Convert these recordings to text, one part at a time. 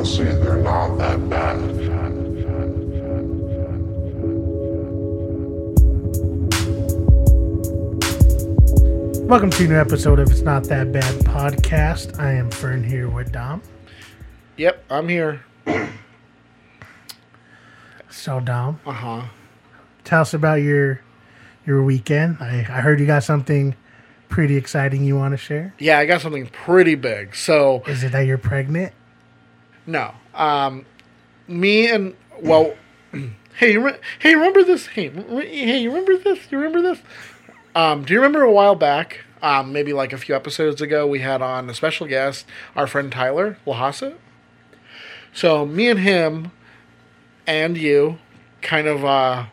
honestly, they're not that bad. Welcome to a new episode of It's Not That Bad podcast. I am Fern here with Dom. Yep, I'm here. So Dom, Uh huh. tell us about your your weekend. I, I heard you got something pretty exciting you want to share. Yeah, I got something pretty big. So Is it that you're pregnant? No, um, me and well, hey, re- hey, remember this? Hey, re- hey, you remember this? You remember this? Um, do you remember a while back? Um, maybe like a few episodes ago, we had on a special guest, our friend Tyler Lahasa. So me and him and you kind of uh,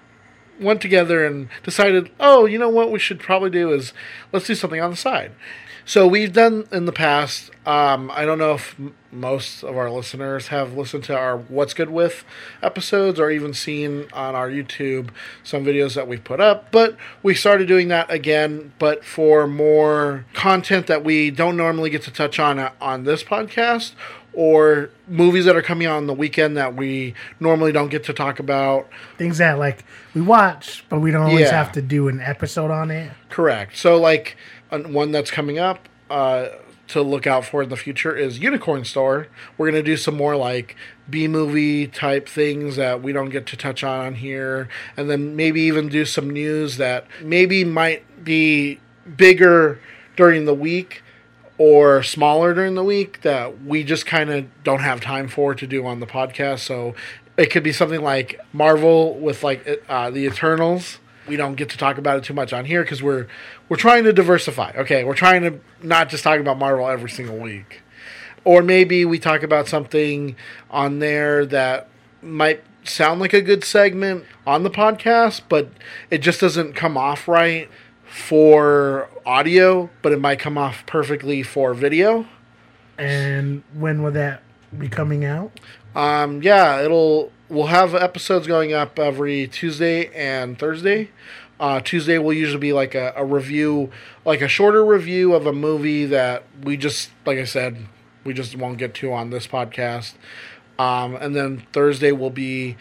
went together and decided, oh, you know what we should probably do is let's do something on the side. So we've done in the past. Um, I don't know if m- most of our listeners have listened to our "What's Good with" episodes, or even seen on our YouTube some videos that we've put up. But we started doing that again, but for more content that we don't normally get to touch on uh, on this podcast, or movies that are coming out on the weekend that we normally don't get to talk about. Things that like we watch, but we don't always Yeah. have to do an episode on it. Correct. So, like, one that's coming up uh, to look out for in the future is Unicorn Store. We're going to do some more, like, B movie type things that we don't get to touch on here. And then maybe even do some news that maybe might be bigger during the week or smaller during the week that we just kind of don't have time for to do on the podcast. So it could be something like Marvel with like uh, the Eternals. We don't get to talk about it too much on here because we're we're trying to diversify. Okay, we're trying to not just talk about Marvel every single week, or maybe we talk about something on there that might sound like a good segment on the podcast, but it just doesn't come off right for audio, but it might come off perfectly for video. And when will that be coming out? Um, yeah, it'll we'll have episodes going up every Tuesday and Thursday. Uh, Tuesday will usually be like a, a review, like a shorter review of a movie that we just, like I said, we just won't get to on this podcast. Um, and then Thursday will be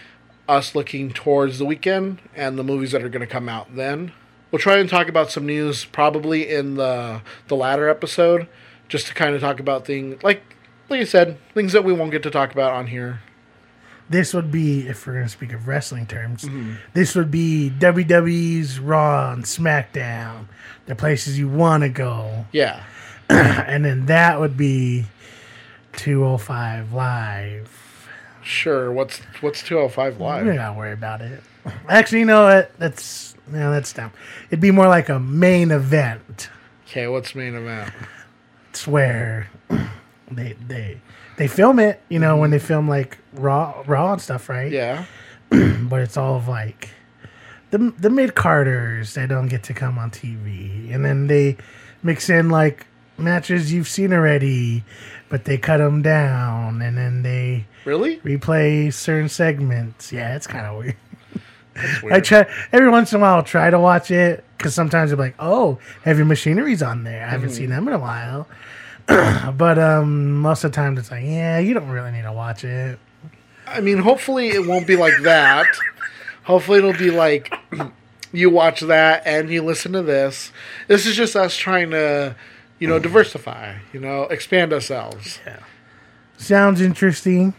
us looking towards the weekend and the movies that are going to come out then. We'll try and talk about some news probably in the the latter episode, just to kind of talk about things like like I said, things that we won't get to talk about on here. This would be, if we're going to speak of wrestling terms, mm-hmm. this would be WWE's Raw and SmackDown, the places you want to go. Yeah. and then that would be 205 Live. Sure. What's what's 205 We live? don't gotta worry about it. Actually, you know what? That's no, that's dumb. It'd be more like a main event. Okay, what's main event? It's where they they they film it. You know, when they film like raw raw and stuff, right? Yeah. But it's all of like the the mid carders that don't get to come on TV, and then they mix in like matches you've seen already, but they cut them down, and then they Really? replay certain segments. Yeah, it's kind of weird. I try every once in a while. I'll try to watch it because sometimes I'm like, "Oh, heavy machinery's on there. I haven't mm-hmm. seen them in a while." but um, most of the time, it's like, "Yeah, you don't really need to watch it." I mean, hopefully it won't be like that. hopefully it'll be like you watch that and you listen to this. This is just us trying to, you know, diversify, you know, expand ourselves. Yeah. Sounds interesting,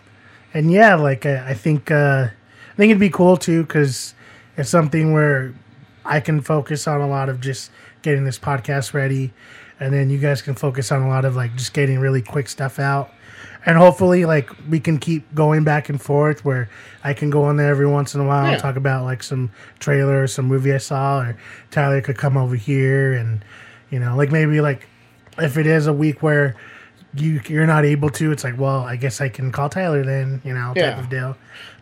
and yeah, like I, I think uh, I think it'd be cool too because it's something where I can focus on a lot of just getting this podcast ready, and then you guys can focus on a lot of like just getting really quick stuff out. And hopefully, like we can keep going back and forth, where I can go on there every once in a while Yeah. and talk about like some trailer or some movie I saw, or Tyler could come over here and you know, like maybe like if it is a week where you you're not able to, it's like, well, I guess I can call Tyler then, you know, type Yeah. of deal.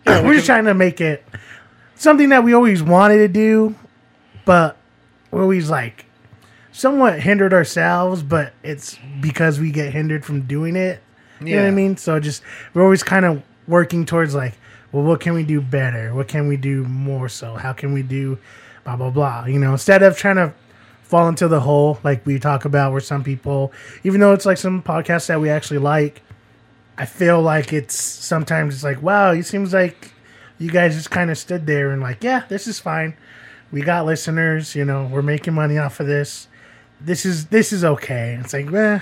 Yeah, we We're just trying to make it something that we always wanted to do, but we're always like somewhat hindered ourselves, but it's because we get hindered from doing it. You know what I mean? So just we're always kind of working towards like, well, what can we do better? What can we do more so? How can we do blah blah blah? You know, instead of trying to fall into the hole like we talk about where some people even though it's like some podcasts that we actually like I feel like it's sometimes it's like, wow, it seems like you guys just kind of stood there and like, yeah, this is fine. We got listeners, you know, we're making money off of this. This is this is okay. It's like, eh,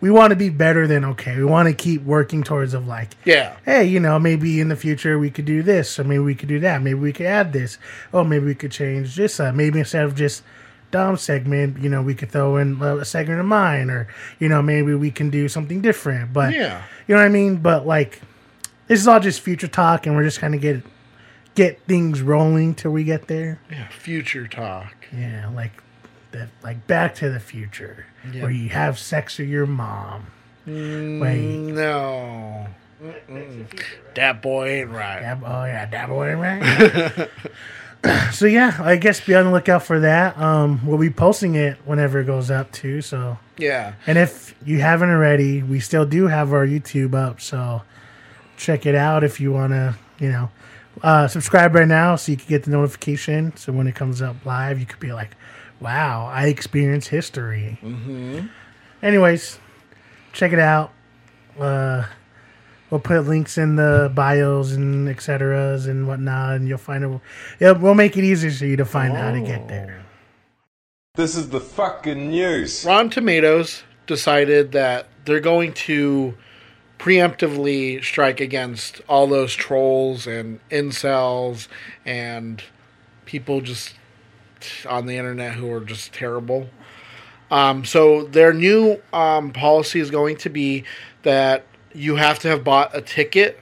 we want to be better than okay. We want to keep working towards of like, Yeah. hey, you know, maybe in the future we could do this, or maybe we could do that. Maybe we could add this. Oh, maybe we could change this. Uh, maybe instead of just Dom segment, you know, we could throw in a segment of mine, or you know, maybe we can do something different. But Yeah. you know what I mean. But like, this is all just future talk, and we're just kind of get get things rolling till we get there. Yeah. Future talk. Yeah, like the like Back to the Future, Yeah. where you have sex with your mom. Wait. No. That boy ain't right. Dab- oh yeah, that boy ain't right. so yeah, I guess be on the lookout for that. Um, we'll be posting it whenever it goes up too. So, Yeah. and if you haven't already, we still do have our YouTube up. So check it out if you want to. You know, uh, subscribe right now so you can get the notification. So when it comes up live, you could be like, "Wow, I experienced history." Mm-hmm. Anyways, check it out. Uh, we'll put links in the bios and et ceteras and whatnot, and you'll find it. Yeah, we'll make it easier for you to find how to get there. This is the fucking news. Rotten Tomatoes decided that they're going to preemptively strike against all those trolls and incels and people just on the internet who are just terrible. Um, so their new um, policy is going to be that you have to have bought a ticket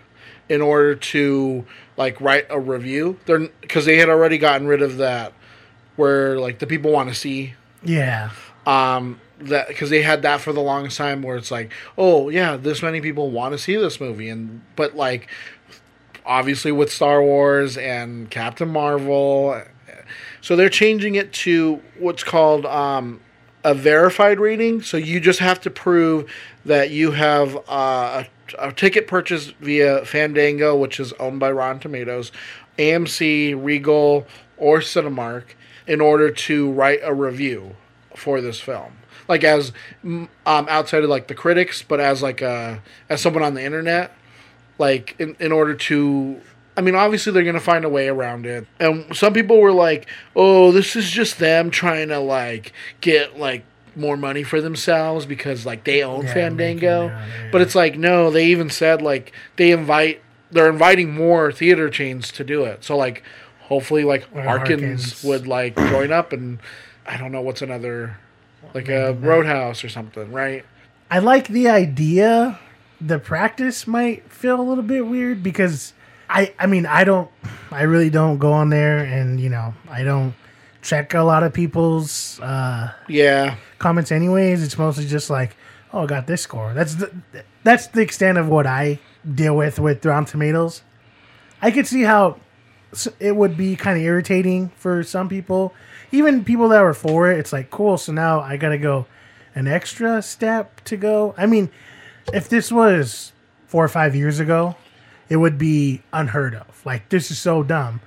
in order to like write a review. They're because they had already gotten rid of that where like the people want to see Yeah, um that because they had that for the longest time where it's like oh yeah this many people want to see this movie and but like obviously with star wars and captain marvel so they're changing it to what's called um a verified rating. So you just have to prove that you have uh, a, a ticket purchased via fandango which is owned by rotten tomatoes amc regal or cinemark in order to write a review for this film. Like as um outside of like the critics but as like a as someone on the internet like in, in order to i mean obviously they're gonna find a way around it. And some people were like oh this is just them trying to like get like more money for themselves because like they own Yeah, fandango. making out, but it's like no they even said like they invite they're inviting more theater chains to do it. So like hopefully like Harkins. would like join up and i don't know what's another like a roadhouse or something right? I like the idea. The practice might feel a little bit weird because I, I mean, I don't, I really don't go on there, and you know, I don't check a lot of people's uh, yeah comments anyways. It's mostly just like, oh, I got this score. That's the that's the extent of what I deal with with Rotten Tomatoes. I could see how it would be kind of irritating for some people, even people that were for it. It's like cool. So now I got to go an extra step to go. I mean, if this was four or five years ago, it would be unheard of. Like this is so dumb.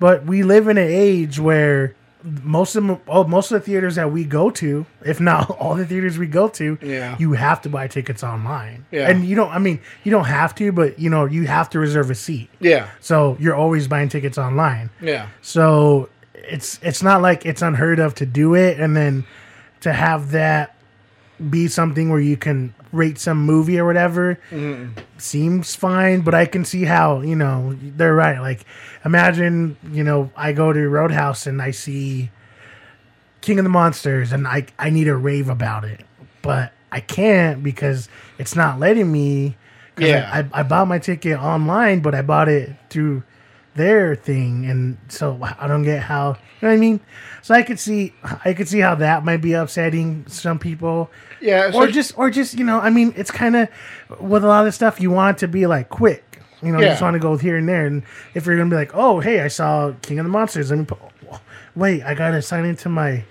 But we live in an age where most of oh, most of the theaters that we go to, if not all the theaters we go to, Yeah. you have to buy tickets online. Yeah. And you don't. I mean, you don't have to, but you know, you have to reserve a seat. yeah So you're always buying tickets online. yeah So it's it's not like it's unheard of to do it, and then to have that be something where you can rate some movie or whatever seems fine. But I can see how you know they're right. Like imagine you know I go to Roadhouse and I see King of the Monsters, and I I need a rave about it, but I can't because it's not letting me. Yeah. I, I bought my ticket online, but I bought it through their thing, and so I don't get how you know what I mean. So I could see I could see how that might be upsetting some people. Yeah, or just or just you know I mean it's kind of with a lot of stuff you want it to be like quick. You know, you just want to go here and there, and if you're gonna be like, oh hey, I saw King of the Monsters, let me put. Wait, I gotta sign into my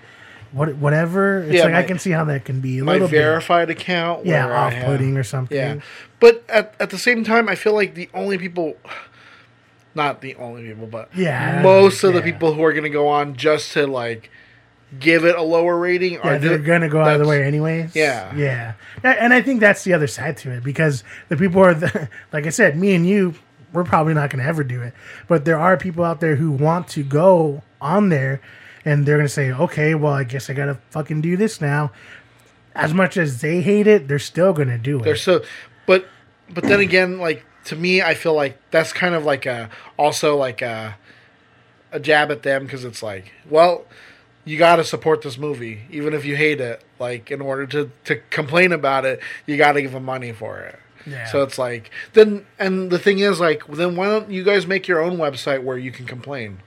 what whatever. It's Yeah, like I can see how that can be a my little bit verified account yeah off putting or something. Yeah, but at at the same time, I feel like the only people, not the only people, but Yeah, most of the people who are going to go on just to like give it a lower rating Yeah, or they're do- gonna go out of the way anyways. Yeah. yeah, and I think that's the other side to it because the people are, the, like I said, me and you, we're probably not gonna ever do it, but there are people out there who want to go on there, and they're gonna say, okay, well, I guess I gotta fucking do this now. As much as they hate it, they're still gonna do it. They're so, but but then again, like to me, I feel like that's kind of like a also like a a jab at them because it's like, well, you got to support this movie even if you hate it. Like in order to to complain about it, you got to give them money for it. Yeah. So it's like then, and the thing is, like, then why don't you guys make your own website where you can complain?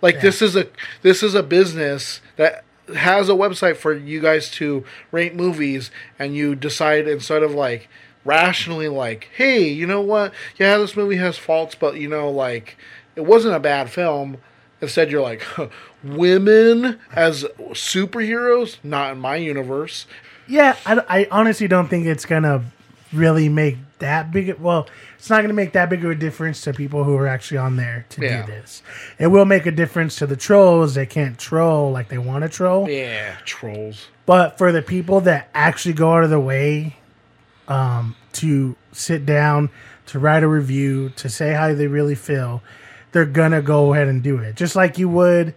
Like this is a this is a business that has a website for you guys to rate movies, and you decide instead of like rationally like, hey, you know what? Yeah, this movie has faults, but you know, like, it wasn't a bad film. Instead, you're like, women as superheroes, not in my universe. Yeah, I, I honestly don't think it's gonna really make that big. Well, it's not gonna make that big of a difference to people who are actually on there to Yeah. do this. It will make a difference to the trolls. They can't troll like they want to troll. Yeah, trolls. But for the people that actually go out of the way um, to sit down, to write a review, to say how they really feel, they're gonna go ahead and do it. Just like you would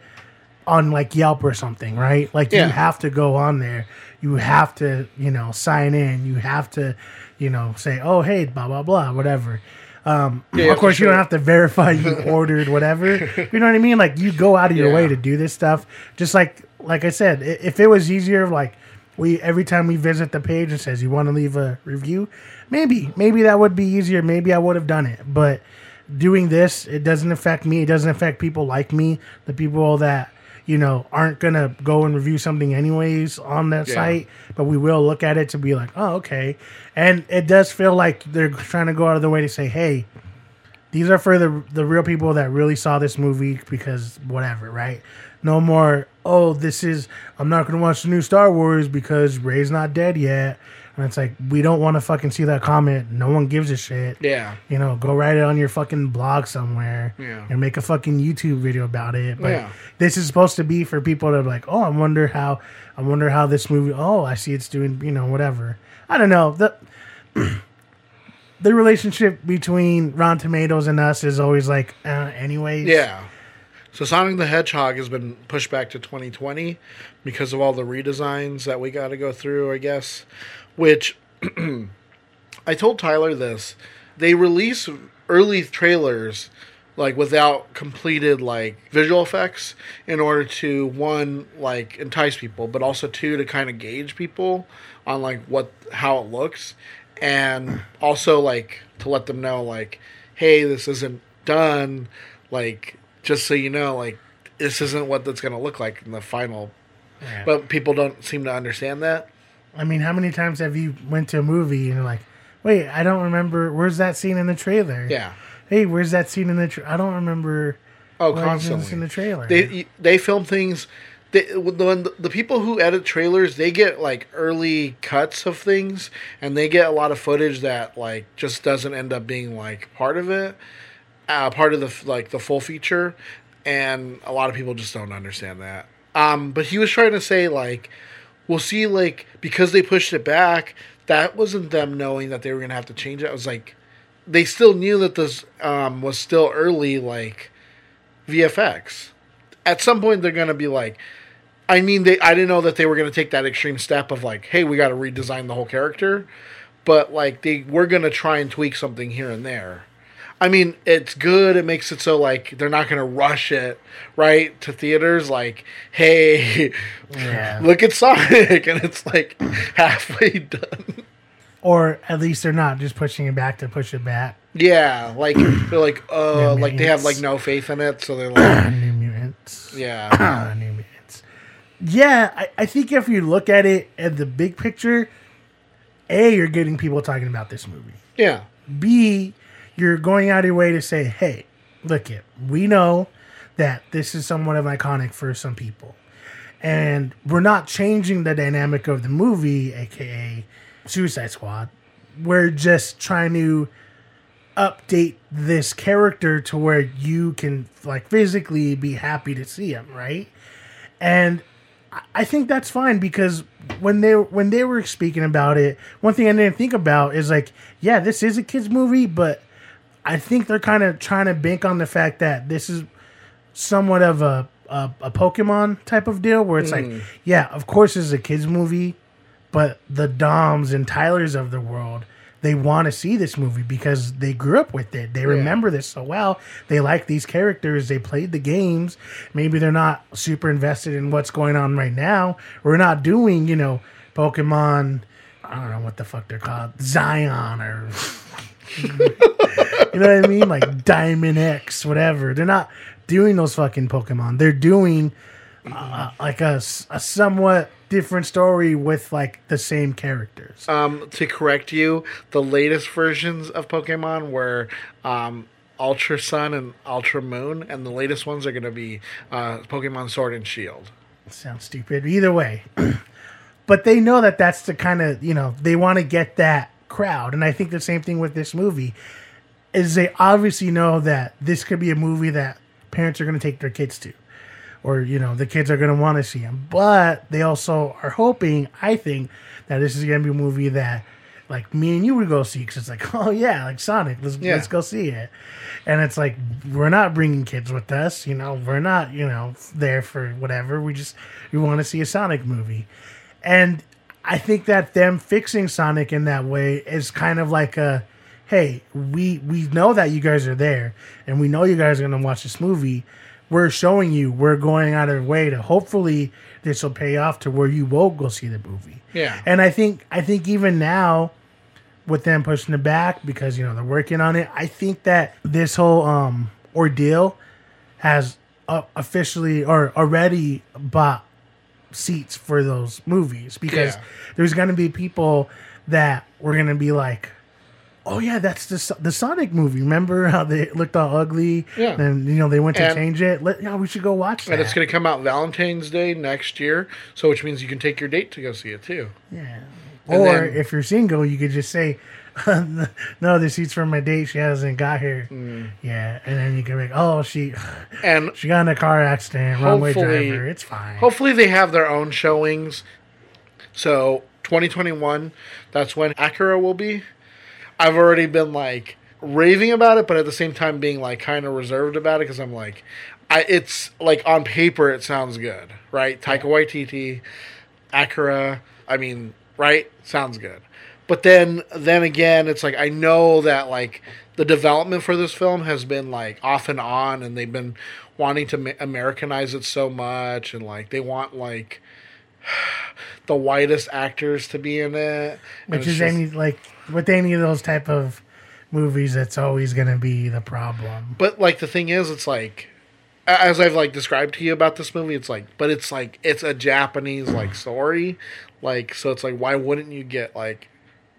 on like Yelp or something, right? Like Yeah. you have to go on there. You have to, you know, sign in. You have to, you know, say, "Oh, hey, blah blah blah," whatever. Um, Yeah, of course, for you don't have to verify you ordered whatever. You know what I mean? Like you go out of your way to do this stuff. Just like, like I said, if it was easier, like we every time we visit the page it says you want to leave a review, maybe, maybe that would be easier. Maybe I would have done it, but doing this, it doesn't affect me. It doesn't affect people like me, the people that you know aren't gonna go and review something anyways on that Yeah. site. But we will look at it to be like, oh, okay. And it does feel like they're trying to go out of their way to say, hey, these are for the the real people that really saw this movie because whatever, right? No more. Oh, this is. I'm not gonna watch the new Star Wars because Rey's not dead yet. And it's like we don't want to fucking see that comment. No one gives a shit. Yeah. You know, go write it on your fucking blog somewhere Yeah. and make a fucking YouTube video about it. But Yeah. this is supposed to be for people to are like, oh, I wonder how, I wonder how this movie. Oh, I see it's doing, you know, whatever. I don't know. The the relationship between Rotten Tomatoes and us is always like, uh, anyways. Yeah. So Sonic the Hedgehog has been pushed back to 2020 because of all the redesigns that we got to go through, I guess. Which I told Tyler this. They release early trailers like without completed like visual effects in order to one like entice people, but also two to kind of gauge people on like what how it looks and also like to let them know like hey, this isn't done like just so you know like this isn't what that's going to look like in the final Yeah. but people don't seem to understand that I mean, how many times have you went to a movie and you're like, wait, I don't remember. Where's that scene in the trailer? yeah Hey, where's that scene in the? Tra- I don't remember. oh constantly in the trailer. they they film things they, when the, the people who edit trailers they get like early cuts of things and they get a lot of footage that like just doesn't end up being like part of it uh, part of the like the full feature and a lot of people just don't understand that um but he was trying to say like we'll see like because they pushed it back that wasn't them knowing that they were gonna have to change it i was like they still knew that this um was still early like VFX. At some point, they're to be like, I mean, they. I didn't know that they were going to take that extreme step of like, hey, we got to redesign the whole character, but like they were going to try and tweak something here and there. I mean, it's good. It makes it so like they're not going to rush it right to theaters. Like, hey, Yeah. look at Sonic, and it's like halfway done. or at least they're not just pushing it back to push it back. Yeah, like they're like, uh, like they have like no faith in it, so they're like, New Mutants. yeah, New Mutants. Yeah, I, I think if you look at it at the big picture, A, you're getting people talking about this movie. yeah, B, you're going out of your way to say, hey, look it, we know that this is somewhat of iconic for some people. And we're not changing the dynamic of the movie, aka Suicide Squad. We're just trying to update this character to where you can like physically be happy to see him, right? And I think that's fine because when they when they were speaking about it, one thing I didn't think about is like, yeah, this is a kids movie, but I think they're kind of trying to bank on the fact that this is somewhat of a a, a Pokemon type of deal where it's like, mm. yeah, of course it's a kids movie, but the Doms and Tylers of the world, they want to see this movie because they grew up with it. They remember this so well. They like these characters. They played the games. Maybe they're not super invested in what's going on right now. We're not doing, you know, Pokemon. I don't know what the fuck they're called, Zion or you know what I mean, like Diamond X, whatever. They're not doing those fucking Pokemon. They're doing uh, like a somewhat different story with like the same characters. Um, to correct you, the latest versions of Pokemon were um, Ultra Sun and Ultra Moon, and the latest ones are going to be uh, Pokemon Sword and Shield. Sounds stupid. Either way. but they know that that's the kind of, you know, they want to get that crowd. And I think the same thing with this movie is they obviously know that this could be a movie that parents are going to take their kids to. Or, you know, the kids are going to want to see them. But they also are hoping, I think, that this is going to be a movie that, like, me and you would go see. Because it's like, oh, yeah, like Sonic, let's, Yeah. let's go see it. And it's like, we're not bringing kids with us. You know, we're not, you know, there for whatever. We just, we want to see a Sonic movie. And I think that them fixing Sonic in that way is kind of like a, hey, we we know that you guys are there, and we know you guys are gonna watch this movie. We're showing you. We're going out of our way to hopefully this will pay off to where you will go see the movie. Yeah. And I think I think even now, with them pushing it back because you know they're working on it, I think that this whole um ordeal has uh, officially or already bought seats for those movies because Yeah. there's going to be people that we're going to be like oh yeah that's the the Sonic movie remember how they looked all ugly Yeah. and you know they went to And- change it Let, yeah we should go watch that And it's going to come out Valentine's Day next year, so which means you can take your date to go see it too. yeah And or then- if you're single you could just say no the seats for my date she hasn't got here Mm. yeah and then you can be like oh she And she got in a car accident wrong way Hopefully- driver it's fine hopefully they have their own showings. So 2021, that's when Akira will be. I've already been like raving about it, but at the same time being like kind of reserved about it because I'm like, I it's like on paper it sounds good, right? Taika Waititi, Akira. I mean, right? Sounds good. But then then again, it's like I know that like the development for this film has been like off and on, and they've been wanting to Americanize it so much, and like they want like the whitest actors to be in it, which is just- any like with any of those type of movies that's always going to be the problem But like the thing is, it's like as I've like described to you about this movie, it's like, but it's like it's a Japanese like story, like so it's like why wouldn't you get like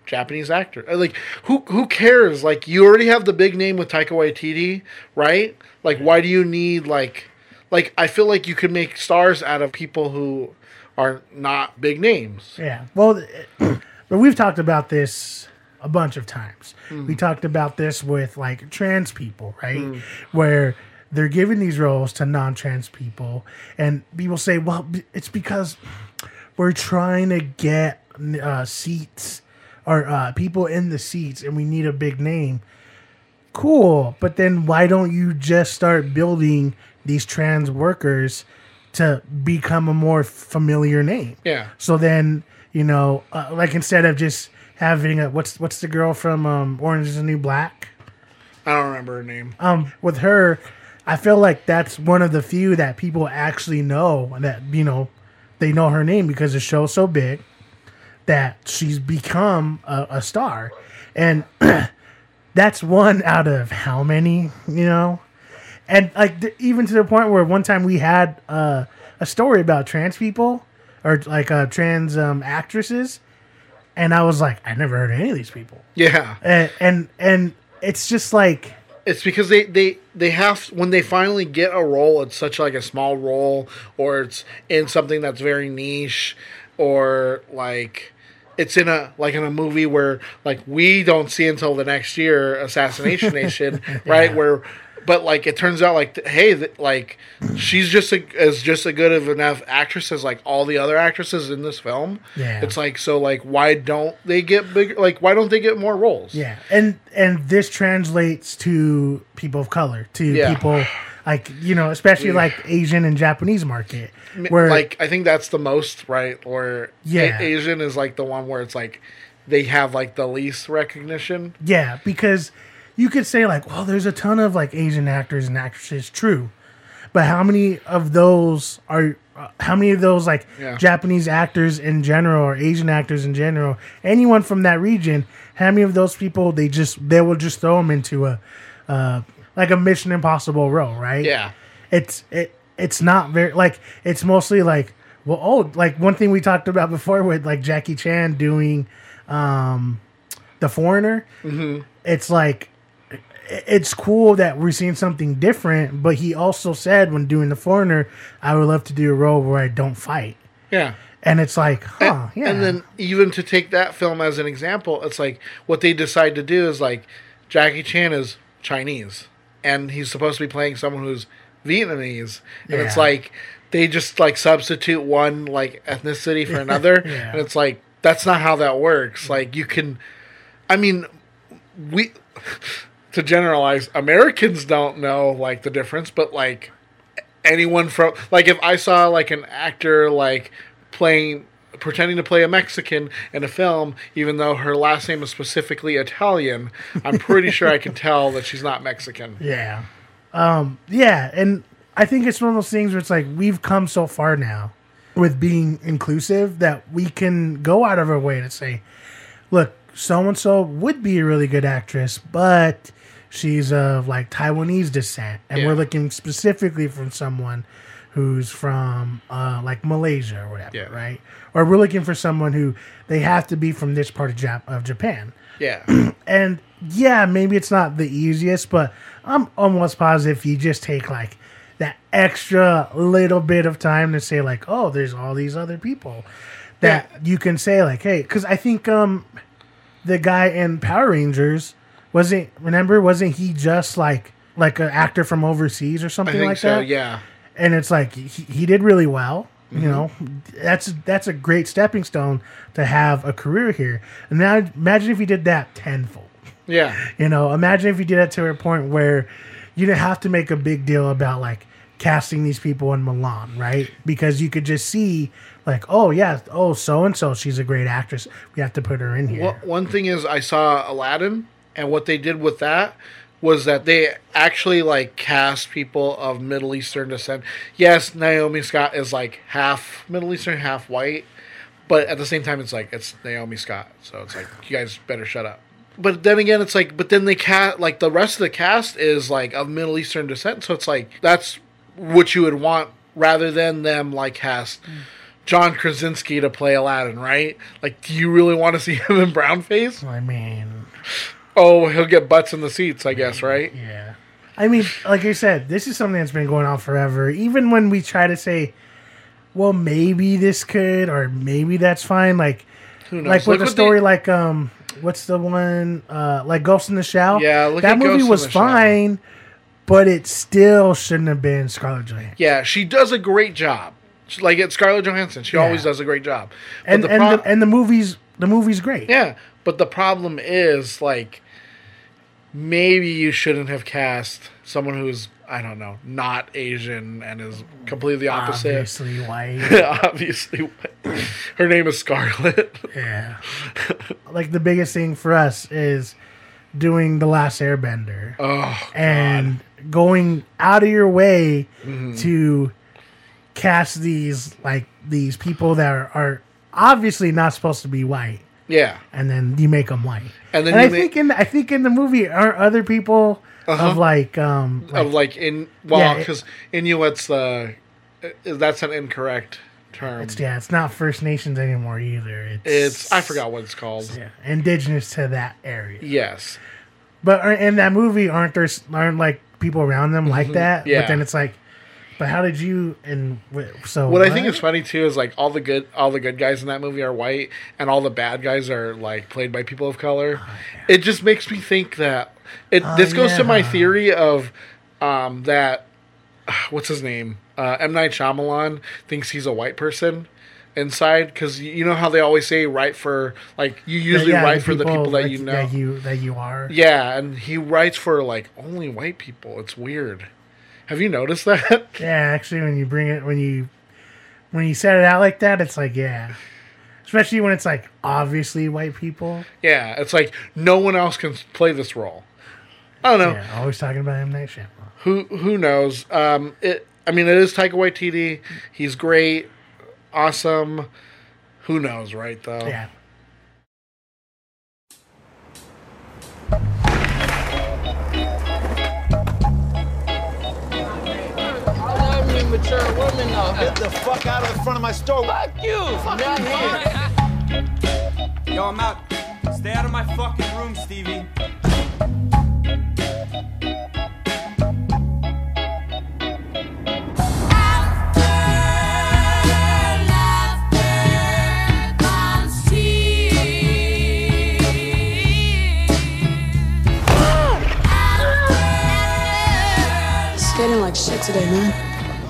Japanese actor? Uh, Like who who cares? Like you already have the big name with Taika Waititi, right? Like why do you need like like I feel like you could make stars out of people who are not big names. Yeah. Well, but we've talked about this a bunch of times. We talked about this with like trans people, right? Where they're giving these roles to non-trans people, and people say, "Well, it's because we're trying to get uh, seats or uh, people in the seats, and we need a big name." Cool, but then why don't you just start building these trans workers to become a more familiar name? Yeah. So then, you know, uh, like instead of just having a what's what's the girl from um, Orange is the New Black? I don't remember her name. Um, with her, I feel like that's one of the few that people actually know that you know they know her name because the show's so big that she's become a, a star, and that's one out of how many, you know, and like th- even to the point where one time we had uh, a story about trans people or like uh, trans um, actresses, and I was like, I never heard of any of these people, Yeah. and and, and it's just like. It's because they, they, they have when they finally get a role, it's such like a small role, or it's in something that's very niche, or like it's in a like in a movie where like we don't see until the next year, Assassination Nation, right? Where but like it turns out like hey th- like she's just a, as just a good of enough actress as like all the other actresses in this film Yeah. it's like so like why don't they get bigger like why don't they get more roles Yeah, and and this translates to people of color, to Yeah. people like you know, especially like Asian and Japanese market, where like i think that's the most right A- Yeah. asian is like the one where it's like they have like the least recognition yeah, because you could say like, well, there's a ton of like Asian actors and actresses, true, but how many of those are? uh, How many of those like Yeah. Japanese actors in general or Asian actors in general, anyone from that region? How many of those people they just they will just throw them into a uh, like a Mission Impossible role, right? yeah it's it it's not very like it's mostly like well oh like one thing we talked about before with like Jackie Chan doing um the foreigner Mm-hmm. it's like it's cool that we're seeing something different but he also said when doing the foreigner I would love to do a role where I don't fight yeah and it's like huh yeah And then even to take that film as an example, it's like what they decide to do is like Jackie Chan is Chinese and he's supposed to be playing someone who's Vietnamese. And it's like they just like substitute one like ethnicity for another. Yeah. And it's like that's not how that works. Like you can I mean we to generalize, Americans don't know like the difference, but like anyone from like if I saw like an actor like playing pretending to play a Mexican in a film, even though her last name is specifically Italian, I'm pretty sure I can tell that she's not Mexican. Yeah. Um, yeah, and I think it's one of those things where it's like we've come so far now with being inclusive that we can go out of our way to say, look, so and so would be a really good actress, but she's of like Taiwanese descent, and Yeah. we're looking specifically from someone who's from uh, like Malaysia or whatever, Yeah. right? Or we're looking for someone who they have to be from this part of, Jap- of Japan. Yeah. And yeah, maybe it's not the easiest, but I'm almost positive if you just take like that extra little bit of time to say like, oh, there's all these other people that you can say like, hey, because I think um the guy in Power Rangers wasn't remember wasn't he just like like an actor from overseas or I something think like so, that? yeah. and it's like he, he did really well. Mm-hmm. You know, that's that's a great stepping stone to have a career here. And now imagine if he did that tenfold. Yeah. You know, imagine if you did that to a point where you didn't have to make a big deal about like casting these people in Mulan, right? Because you could just see like, oh yeah, oh so and so, she's a great actress. We have to put her in here. One- one thing is, I saw Aladdin, and what they did with that was that they actually like cast people of Middle Eastern descent. Yes, Naomi Scott is like half Middle Eastern, half white, but at the same time, it's like it's Naomi Scott, so it's like you guys better shut up. But then again, it's like, but then they cast like the rest of the cast is like of Middle Eastern descent, so it's like that's what you would want rather than them like cast. Mm. John Krasinski to play Aladdin, right? Like, do you really want to see him in brown face? I mean, Oh, he'll get butts in the seats, I guess, right? Yeah. I mean, like I said, this is something that's been going on forever. Even when we try to say, well, maybe this could, or maybe that's fine. Like, like with a story they- like, um, what's the one, uh, like Ghost in the Shell? Yeah, look that at movie Ghost was fine, but it still shouldn't have been Scarlett Johansson. yeah, she does a great job. She, like it's Scarlett Johansson, she Yeah. always does a great job. But And the and, pro- the, and the movie's the movie's great. yeah, but the problem is like maybe you shouldn't have cast someone who's I don't know, not Asian and is completely opposite. Obviously white. Obviously, white. her name is Scarlett. yeah. Like the biggest thing for us is doing the last Airbender. oh, and going out of your way Mm-hmm. to cast these like these people that are, are obviously not supposed to be white yeah. and then you make them white And then and you i make- think in i think in the movie aren't other people of like um like, of like in well Yeah, because Inuit's the uh, that's an incorrect term. it's, yeah it's not first nations anymore either it's It's I forgot what it's called. yeah, indigenous to that area Yes. but in that movie aren't there aren't like people around them like that Mm-hmm. Yeah. but then it's like but how did you and so What I think is funny too is like all the good all the good guys in that movie are white and all the bad guys are like played by people of color. It just makes me think that it this goes to my Oh, theory of um, that what's his name? Uh, M Night Shyamalan thinks he's a white person inside because you know how they always say write for like you usually Yeah, write for the people that like, you know. that you that you are. Yeah, and he writes for like only white people. It's weird. Have you noticed that? Yeah, actually, when you bring it, when you when you set it out like that, it's like yeah, especially when it's like obviously white people. yeah, it's like no one else can play this role. I don't know. Yeah, always talking about M Night Shyamalan. Who who knows? Um, it. I mean, it is Taika Waititi. He's great, awesome. Who knows, right? Though. Yeah, mature women though. Get the fuck out of the front of my store. Fuck you. Not here. Yo, I'm out. Stay out of my fucking room, Stevie. Skating like shit today, man.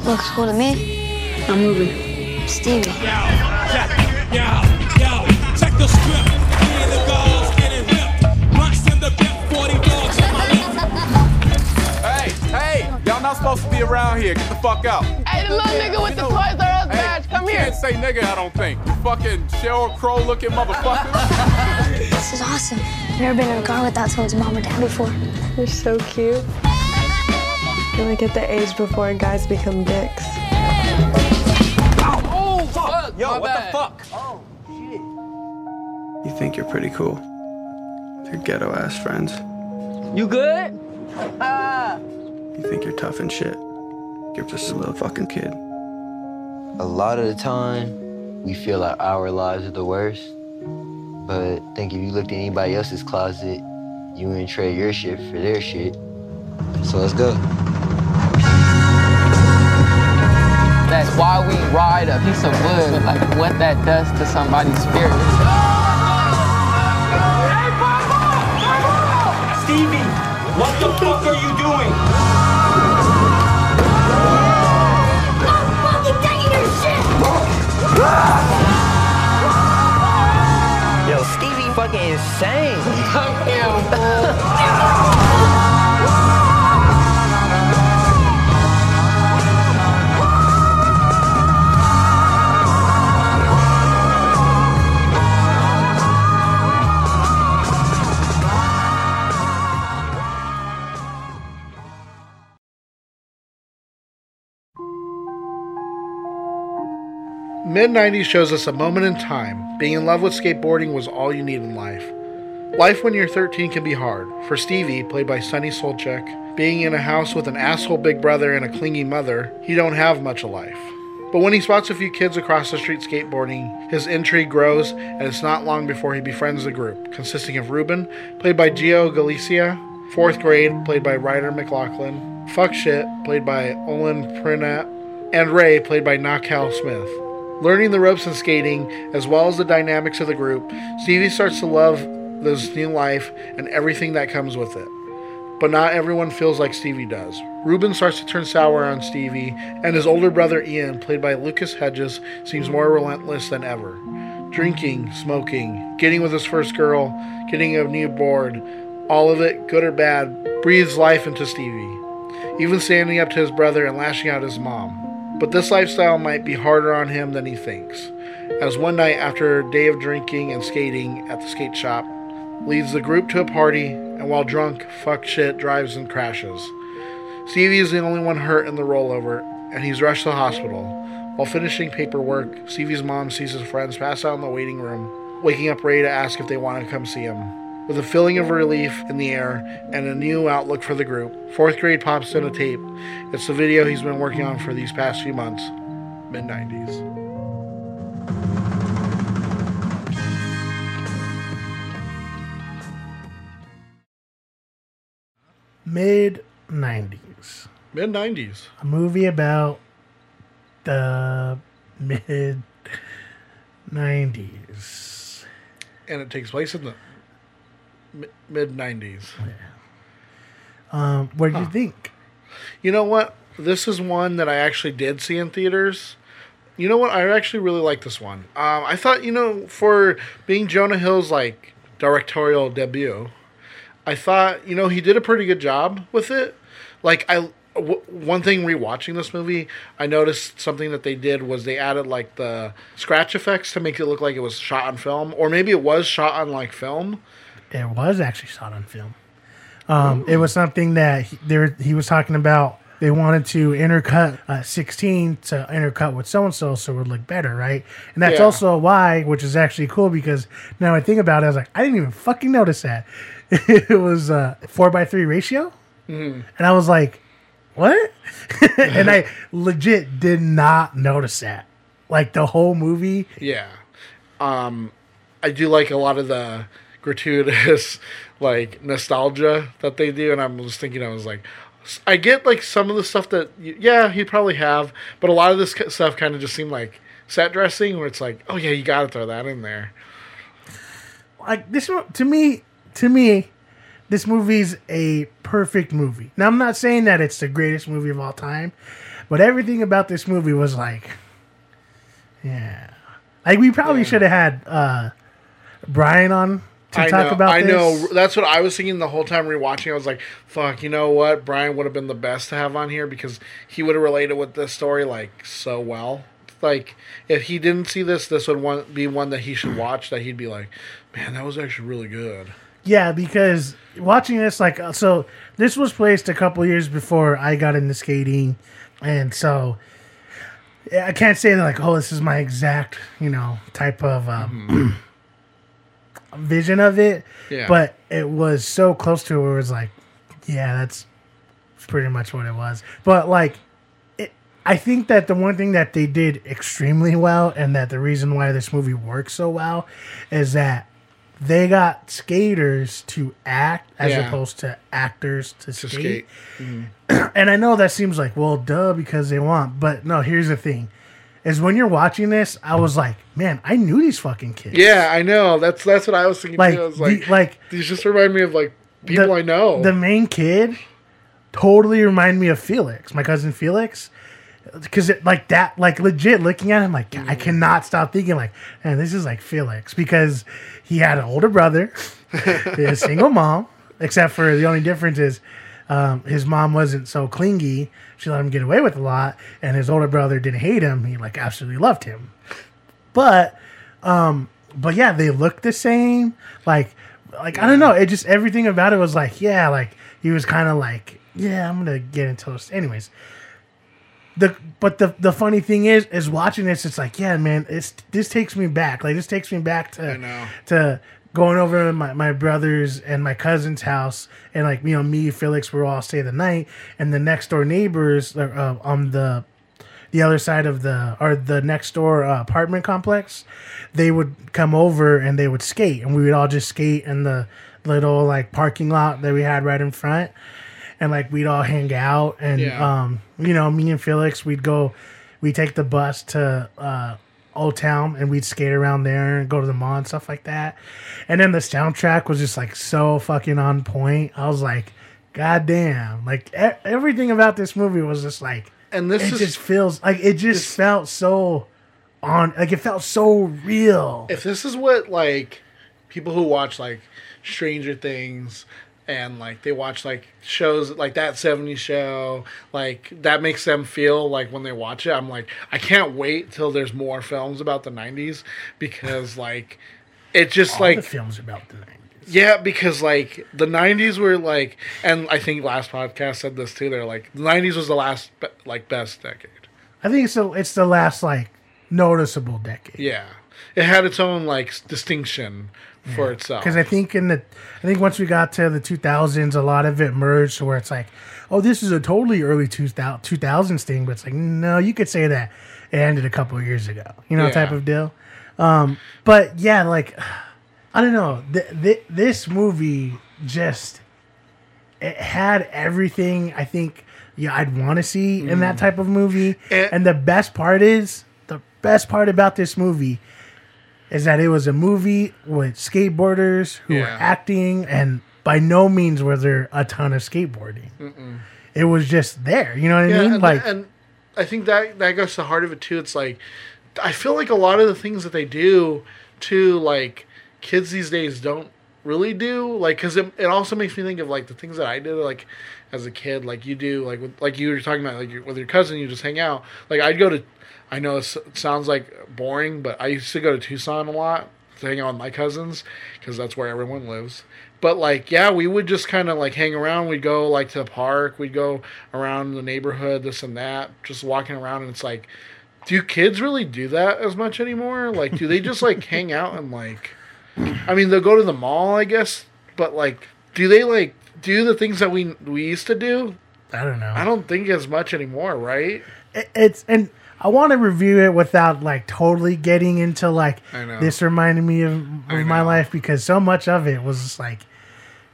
Looks cool to me. I'm moving. Stevie. Yo, check, yo, yo, check the script. Me and the girls getting ripped. Blunts in the bip, 40 dogs in my lip. Hey, hey, y'all not supposed to be around here. Get the fuck out. Hey, the little nigga with the know- Toys R Us Hey, badge, come you here. can't say nigga, I don't think. You fucking Sheryl Crow looking motherfucker. This is awesome. Never been in a car without someone's mom or dad before. You're so cute. You're like at the age before guys become dicks. Oh, fuck. Yo, my what bad. the fuck? Oh, shit. You think you're pretty cool. Your ghetto ass friends. You good? You think you're tough and shit. You're just a little fucking kid. A lot of the time, we feel like our lives are the worst. But I think if you looked at anybody else's closet, you wouldn't trade your shit for their shit. So let's go. That's we ride a piece of wood, like what that does to somebody's spirit. Stevie, what the fuck are you doing? Yo, Stevie fucking insane. Fuck him, Mid 90s shows us a moment in time. Being in love with skateboarding was all you need in life. Life when you're 13 can be hard. For Stevie, played by Sunny Suljic, being in a house with an asshole big brother and a clingy mother, he don't have much of life. But when he spots a few kids across the street skateboarding, his intrigue grows, and it's not long before he befriends the group, consisting of Ruben, played by Gio Galicia, Fourth Grade, played by Ryder McLaughlin, Fuck Shit, played by Olan Prenatt, and Ray, played by Na-kel Smith. Learning the ropes and skating, as well as the dynamics of the group, Stevie starts to love this new life and everything that comes with it. But not everyone feels like Stevie does. Ruben starts to turn sour on Stevie, and his older brother Ian, played by Lucas Hedges, seems more relentless than ever. Drinking, smoking, getting with his first girl, getting a new board, all of it, good or bad, breathes life into Stevie. Even standing up to his brother and lashing out at his mom. But this lifestyle might be harder on him than he thinks. As one night after a day of drinking and skating at the skate shop, leads the group to a party, and while drunk, fuck shit, drives and crashes. Stevie is the only one hurt in the rollover, and he's rushed to the hospital. While finishing paperwork, Stevie's mom sees his friends pass out in the waiting room, waking up Ray to ask if they want to come see him. With a feeling of relief in the air and a new outlook for the group, fourth grade pops in a tape. It's the video he's been working on for these past few months, mid 90s. Mid 90s. Mid 90s. A movie about the mid 90s. And it takes place in the mid 90s. Um, what did you think? You know what? This is one that I actually did see in theaters. You know what? I actually really like this one. Um, I thought, you know, for being Jonah Hill's like directorial debut, I thought, you know, he did a pretty good job with it. Like I w- one thing rewatching this movie, I noticed something that they did was they added like the scratch effects to make it look like it was shot on film, or maybe it was shot on like film. It was actually shot on film. Um, it was something that he, they were, he was talking about. They wanted to intercut uh, 16 to intercut with so and so so it would look better, right? And that's Yeah. also why, which is actually cool because now I think about it, I was like, I didn't even fucking notice that. it was a four by three ratio. Mhm. And I was like, what? and I legit did not notice that. Like the whole movie. Yeah. Um, I do like a lot of the gratuitous like nostalgia that they do, and i'm just thinking, I was like, I get like some of the stuff that yeah he'd probably have, but a lot of this stuff kind of just seemed like set dressing, where it's like, oh yeah, you got to throw that in there. like this to me to me this movie's a perfect movie. Now i'm not saying that it's the greatest movie of all time but everything about this movie was like yeah. Like we probably should have had uh brian on to I talk know, about I this. know. That's what I was thinking the whole time rewatching. I was like, "Fuck, you know what? Brian would have been the best to have on here because he would have related with this story like so well. Like, if he didn't see this, this would one, be one that he should watch. That he'd be like, man, that was actually really good. Yeah, because watching this, like, uh, so this was placed a couple years before I got into skating, and so I can't say that like, oh, this is my exact, you know, type of um, vision of it. Yeah. But it was so close to it, where it was like, yeah, that's pretty much what it was. But like, it, I think that the one thing that they did extremely well, and that the reason why this movie works so well, is that they got skaters to act as Yeah. opposed to actors to, To skate. skate. Mhm. and I know that seems like, well, duh, because they want. But no, here's the thing: is when you're watching this, I was like, man, I knew these fucking kids. Yeah, I know. That's that's what I was thinking Like, too. I was the- like, like these just remind me of like people the- I know. The main kid totally remind me of Felix, my cousin Felix. Because it like that, like legit looking at him, like I Mm. cannot stop thinking, like, and this is like Felix because he had an older brother, a single mom, except for the only difference is um, his mom wasn't so clingy; she let him get away with a lot, and his older brother didn't hate him; he like absolutely loved him. But, um, but yeah, they look the same. Like, like I don't know. It just everything about it was like, yeah, like he was kind of like, yeah, I'm gonna get into this. Anyways, the but the the funny thing is, is watching this, it's like, yeah, man, it's this takes me back. Like this takes me back to I know. to going over to my, my brother's and my cousin's house and like you know me felix we all stay the night and the next door neighbors uh, on the the other side of the or the next door uh, apartment complex they would come over and they would skate and we would all just skate in the little like parking lot that we had right in front and like we'd all hang out and Yeah. um you know me and felix we'd go we'd take the bus to uh old town and we'd skate around there and go to the mall and stuff like that. And then the soundtrack was just like so fucking on point. I was like god damn. Like e- everything about this movie was just like and this it is just feels like it just felt so on like it felt so real. If this is what like people who watch like Stranger Things and like they watch like shows like that 70s show like that makes them feel like when they watch it I'm like I can't wait till there's more films about the 90s because like it just All like the films about the 90s yeah, because like the '90s were like, and I think last podcast said this too. They're like the '90s was the last like best decade. i think it's the, it's the last like noticeable decade Yeah, it had its own like distinction for itself. Because I think in the, I think once we got to the 2000s, a lot of it merged to where it's like, oh, this is a totally early 2000, 2000s thing, but it's like, no, you could say that it ended a couple of years ago, you know, Yeah. type of deal. Um, but yeah, like, I don't know, th- th- this movie just, it had everything I think, yeah, I'd want to see in that Mm. type of movie. And- and the best part is, the best part about this movie is that it was a movie with skateboarders who were Yeah. acting and by no means was there a ton of skateboarding. It was just there. You know what I mean? and, like and I think that that goes to the heart of it too. It's like I feel like a lot of the things that they do too, like kids these days don't really do. Like, because it, it also makes me think of like the things that I did, like as a kid, like you do, like with, like you were talking about, like your, with your cousin, you just hang out. Like I'd go to, I know this sounds like boring, but I used to go to Tucson a lot to hang out with my cousins because that's where everyone lives. But like, yeah, we would just kind of like hang around. We'd go like to the park. We'd go around the neighborhood, this and that, just walking around. And it's like, do kids really do that as much anymore? Like, do they just like hang out and like, I mean, they'll go to the mall, I guess, but like, do they like do the things that we we used to do? I don't know. I don't think as much anymore, right? it's and I want to review it without like totally getting into like this reminded me of, of my life because so much of it was just like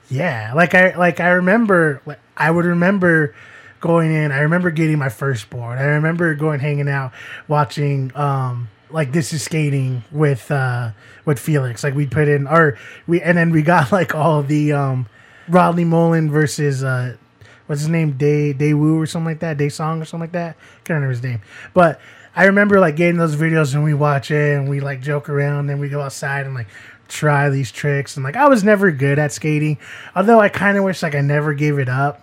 yeah. Like I like I remember like I would remember going in. I remember getting my first board. I remember going hanging out watching um like this is skating with uh with Felix. Like we put in or we and then we got like all the um Rodney Mullen versus uh what's his name? Day Day Woo or something like that? Day Song or something like that? I can't remember his name. But I remember like getting those videos and we watch it and we like joke around and we go outside and like try these tricks and like I was never good at skating although I kind of wish like I never gave it up.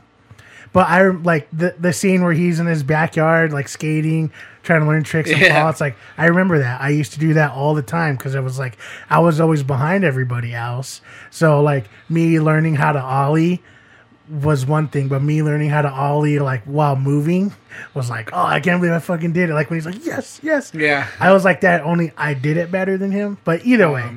But I like the the scene where he's in his backyard like skating trying to learn tricks and Yeah. fall it's like I remember that. I used to do that all the time because it was like I was always behind everybody else. So like me learning how to ollie was one thing, but me learning how to ollie like while moving was like, oh, I can't believe I fucking did it. Like when he's like, yes, yes, Yeah. I was like that. Only I did it better than him. But either way,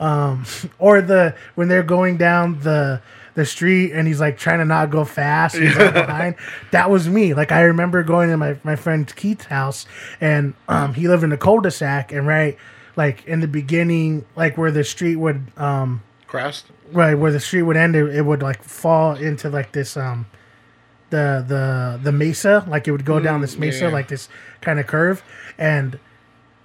um, or the when they're going down the the street and he's like trying to not go fast, he's like behind. That was me. Like I remember going to my my friend Keith's house, and um, he lived in a cul-de-sac, and right, like in the beginning, like where the street would um Crest. Right where the street would end it, it would like fall into like this um the the the mesa. Like it would go down Mm, this mesa yeah. like this kind of curve. And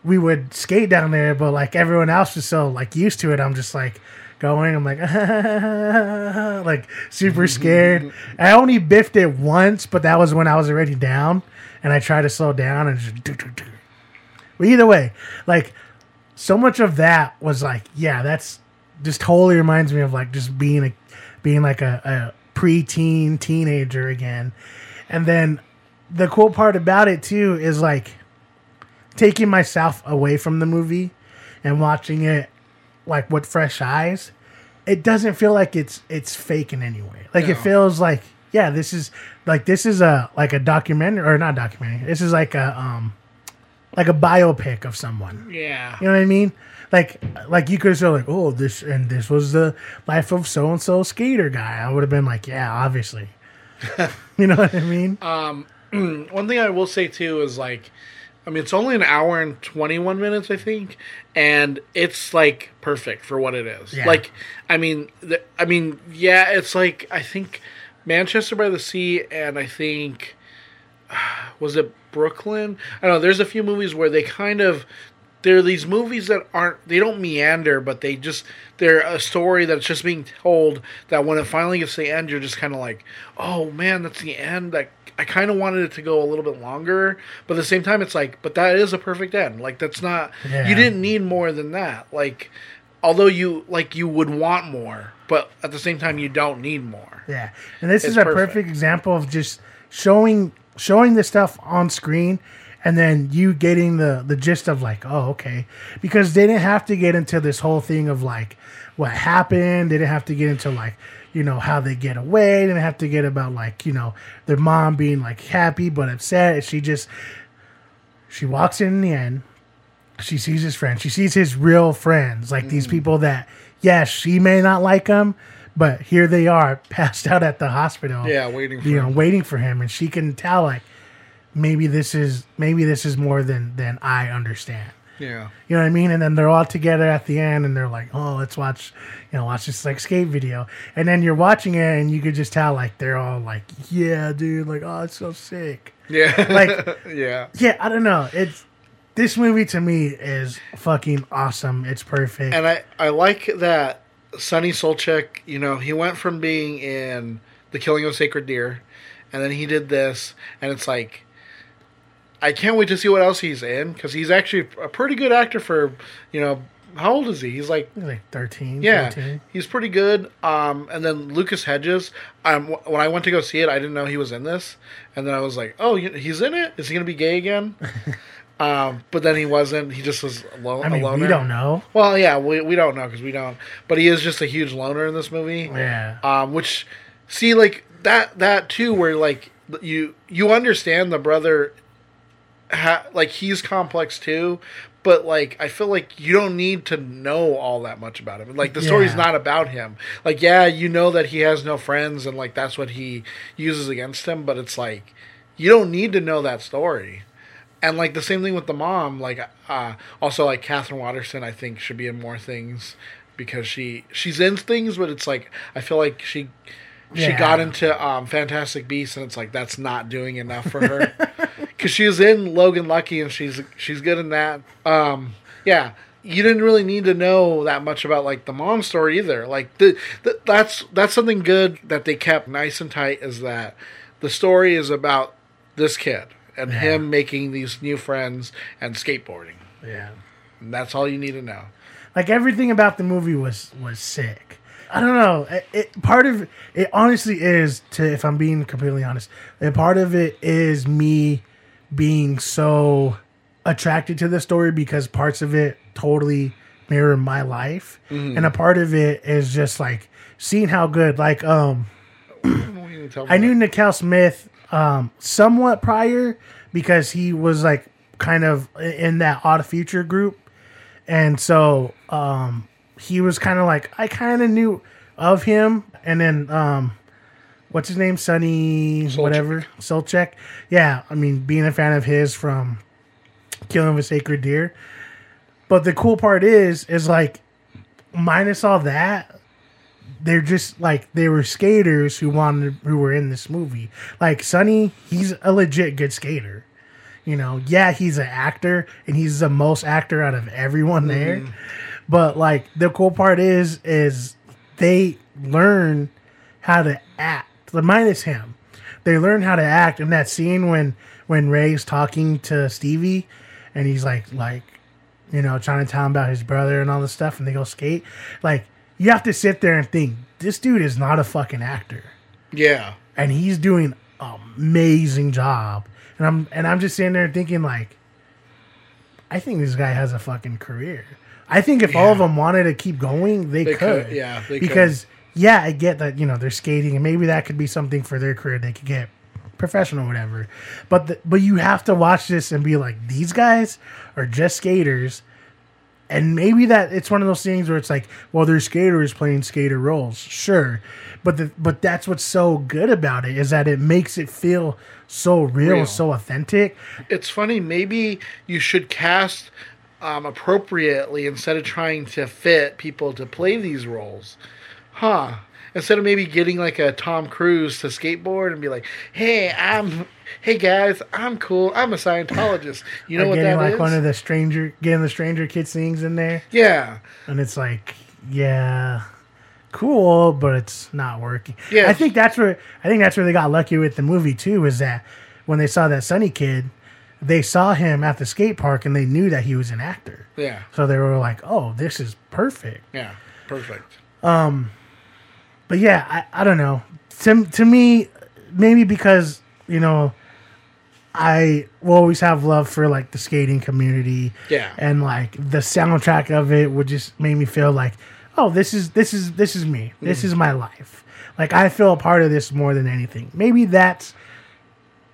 we would skate down there but like everyone else was so like used to it. I'm just like going i'm like like super scared. I only biffed it once but that was when i was already down. And i tried to slow down and just do, do, do. but either way like so much of that was like yeah that's just totally reminds me of like just being a being like a, a preteen teenager again and then the cool part about it too is like taking myself away from the movie and watching it like with fresh eyes it doesn't feel like it's it's fake in any way like it feels like yeah this is like this is a like a documentary or not documentary this is like a um like a biopic of someone Yeah. you know what I mean? Like, like you could say like, oh, this and this was the life of so and so skater guy. I would have been like, yeah, obviously. you know what I mean? Um, one thing I will say too is like, I mean, it's only an hour and twenty one minutes, I think, and it's like perfect for what it is. Yeah. Like, I mean, the, I mean, yeah, it's like I think Manchester by the Sea, and I think was it Brooklyn? I don't know. There's a few movies where they kind of there are these movies that aren't they don't meander, but they just they're a story that's just being told. That when it finally gets to the end, you're just kind of like, oh man, that's the end. Like I kind of wanted it to go a little bit longer, but at the same time, it's like, but that is a perfect end. Like that's not Yeah. you didn't need more than that. Like although you like you would want more, but at the same time, you don't need more. Yeah, and this It's is a perfect. perfect. example of just showing showing the stuff on screen, and then you getting the the gist of like, oh, okay, because they didn't have to get into this whole thing of like what happened. They didn't have to get into like you know how they get away. They didn't have to get about like you know their mom being like happy but upset. She just she walks in, in the end. She sees his friends. She sees his real friends, like these mm. people that, yes, she may not like them but here they are, passed out at the hospital. Yeah, waiting for you know, waiting for him, and she can tell like maybe this is maybe this is more than than I understand. Yeah. You know what I mean? And then they're all together at the end, and they're like, "Oh, let's watch, you know, watch this like skate video." And then you're watching it, and you could just tell like they're all like, "Yeah, dude, like, oh, it's so sick." Yeah. Like, yeah. yeah, I don't know. It's this movie to me is fucking awesome. It's perfect. And I, I like that Sunny Suljic, you know, he went from being in The Killing of a Sacred Deer, and then he did this, and it's like, I can't wait to see what else he's in because he's actually a pretty good actor for, you know, how old is he? He's like like 13, yeah, 14. he's pretty good. Um, and then Lucas Hedges. Um, wh- when I went to go see it, I didn't know he was in this, and then I was like, "Oh, he's in it. Is he gonna be gay again?" um, but then he wasn't. He just was alone. I mean, a loner. we don't know. Well, yeah, we, we don't know because we don't. But he is just a huge loner in this movie. Yeah. Um, which see like that that too, where like you you understand the brother, ha- like he's complex too. But like, I feel like you don't need to know all that much about him. Like the story's Yeah. not about him. Like, yeah, you know that he has no friends, and like that's what he uses against him. But it's like you don't need to know that story. And like the same thing with the mom. Like, uh, also like Katherine Waterston, I think should be in more things because she she's in things, but it's like I feel like she she Yeah. got into um, Fantastic Beasts, and it's like that's not doing enough for her because she was in Logan Lucky, and she's she's good in that. Um, yeah, you didn't really need to know that much about like the mom story either. Like the, the that's that's something good that they kept nice and tight is that the story is about this kid and Yeah. him making these new friends and skateboarding. Yeah. And that's all you need to know. Like everything about the movie was was sick. I don't know. It, it part of it honestly is to if I'm being completely honest. A part of it is me being so attracted to the story because parts of it totally mirror my life, Mhm. and a part of it is just like seeing how good. Like um, I knew Na-kel Smith um, somewhat prior because he was like kind of in that odd future group, and so um, he was kind of like I kind of knew of him, and then um, what's his name, Sunny, whatever, Suljic. Yeah, I mean, being a fan of his from Killing of a Sacred Deer. But the cool part is, is like, minus all that, they're just like they were skaters who wanted who were in this movie. Like Sunny, he's a legit good skater. You know, yeah, he's an actor and he's the most actor out of everyone there. Mhm. But like the cool part is is they learn how to act. The minus him. They learn how to act in that scene when when Rey's talking to Stevie and he's like like you know, trying to tell him about his brother and all this stuff and they go skate. Like you have to sit there and think, this dude is not a fucking actor. Yeah. And he's doing an amazing job. And I'm and I'm just sitting there thinking like I think this guy has a fucking career. I think if all of them wanted to keep going, they, They could. could, yeah, they could. Yeah, I get that you know they're skating, and maybe that could be something for their career. They could get professional, or whatever. But the, but you have to watch this and be like, these guys are just skaters, and maybe that it's one of those things where it's like, well, they're skaters playing skater roles, sure, but the but that's what's so good about it is that it makes it feel so real, Real. so authentic. It's funny. Maybe you should cast um, appropriately instead of trying to fit people to play these roles, huh? Instead of maybe getting like a Tom Cruise to skateboard and be like, "Hey, I'm, hey guys, I'm cool. I'm a Scientologist. You know Or what getting that like is? one of the stranger, getting the stranger kid sings in there. Yeah. and it's like, yeah, cool, but it's not working. Yeah. I think that's where I think that's where they got lucky with the movie too. Is that when they saw that Sunny kid, they saw him at the skate park and they knew that he was an actor. Yeah. So they were like, oh, this is perfect. Yeah. Perfect. Um, but yeah, I, I don't know. To to me, maybe because you know, I will always have love for like the skating community. Yeah. and like the soundtrack of it would just make me feel like, oh, this is this is this is me. This Mhm. is my life. Like I feel a part of this more than anything. Maybe that's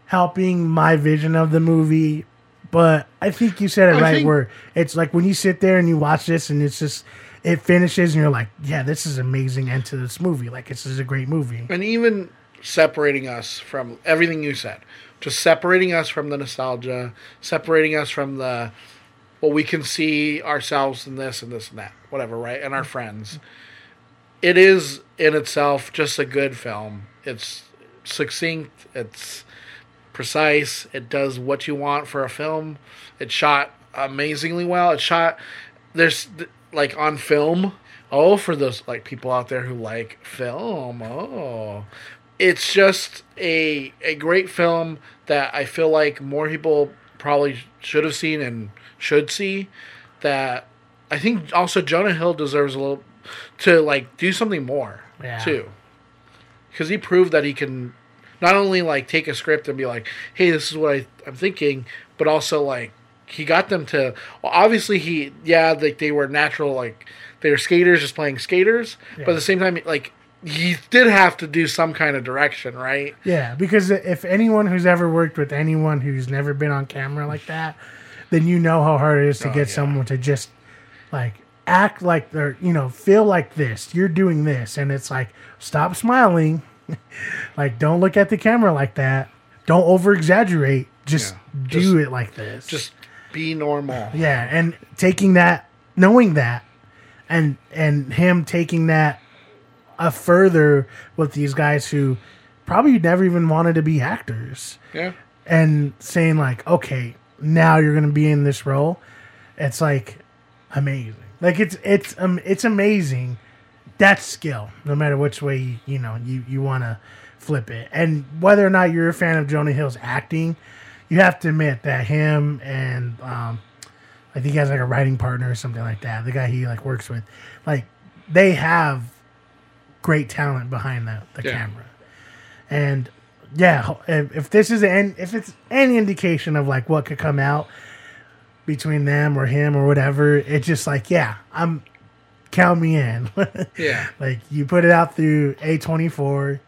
helping my vision of the movie. But I think you said it I right. think- where it's like when you sit there and you watch this, and it's just it finishes, and you're like, "Yeah, this is amazing." End to this movie. Like this is a great movie. and even separating us from everything you said just separating us from the nostalgia separating us from the well we can see ourselves in this and this and that whatever right and our friends it is in itself just a good film it's succinct it's precise it does what you want for a film it's shot amazingly well it's shot there's like on film Oh, for those like people out there who like film. Oh, it's just a a great film that I feel like more people probably should have seen and should see. That I think also Jonah Hill deserves a little to like do something more Yeah. too, because he proved that he can not only like take a script and be like, "Hey, this is what I, I'm thinking," but also like he got them to. Well, obviously he yeah like they were natural like they were skaters just playing skaters, but at the same time like he did have to do some kind of direction, right? Yeah, because if anyone who's ever worked with anyone who's never been on camera like that, then you know how hard it is to Oh, get yeah. someone to just like act like they're, you know, feel like this. You're doing this. And it's like, stop smiling. like, don't look at the camera like that. Don't over exaggerate. Just Yeah, do just- it like this. Just be normal. Yeah, and taking that, knowing that, and and him taking that a further with these guys who probably never even wanted to be actors, Yeah. and saying like, okay, now you're gonna be in this role. It's like amazing. Like it's it's um it's amazing. That's skill, no matter which way you, you know you you want to flip it, and whether or not you're a fan of Jonah Hill's acting, you have to admit that him and um, I think he has like a writing partner or something like that. The guy he like works with, like they have great talent behind the, the Yeah. camera, and yeah, if, if this is an if it's any indication of like what could come out between them or him or whatever, it's just like yeah, I'm count me in. Yeah. like you put it out through A twenty four.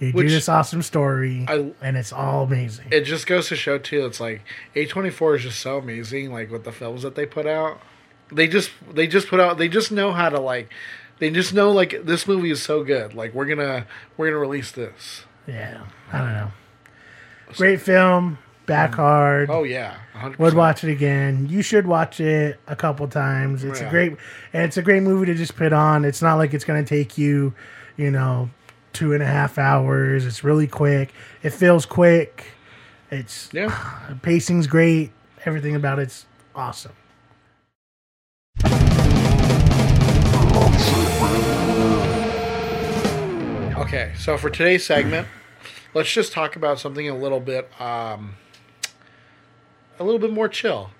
You Which do this awesome story, I- and it's all amazing. It just goes to show too. It's like A24 is just so amazing. Like with the films that they put out, they just they just put out. They just know how to like. They just know like this movie is so good. Like we're gonna we're gonna release this. Yeah, I don't know. Great film, back mm. hard. Oh yeah, 100%. Would watch it again. You should watch it a couple times. It's Yeah. a great, and it's a great movie to just put on. It's not like it's going to take you, you know, two and a half hours. It's really quick. It feels quick. It's yeah, pacing's great. Everything about it's awesome. Okay, so for today's segment, let's just talk about something a little bit, um, a little bit more chill.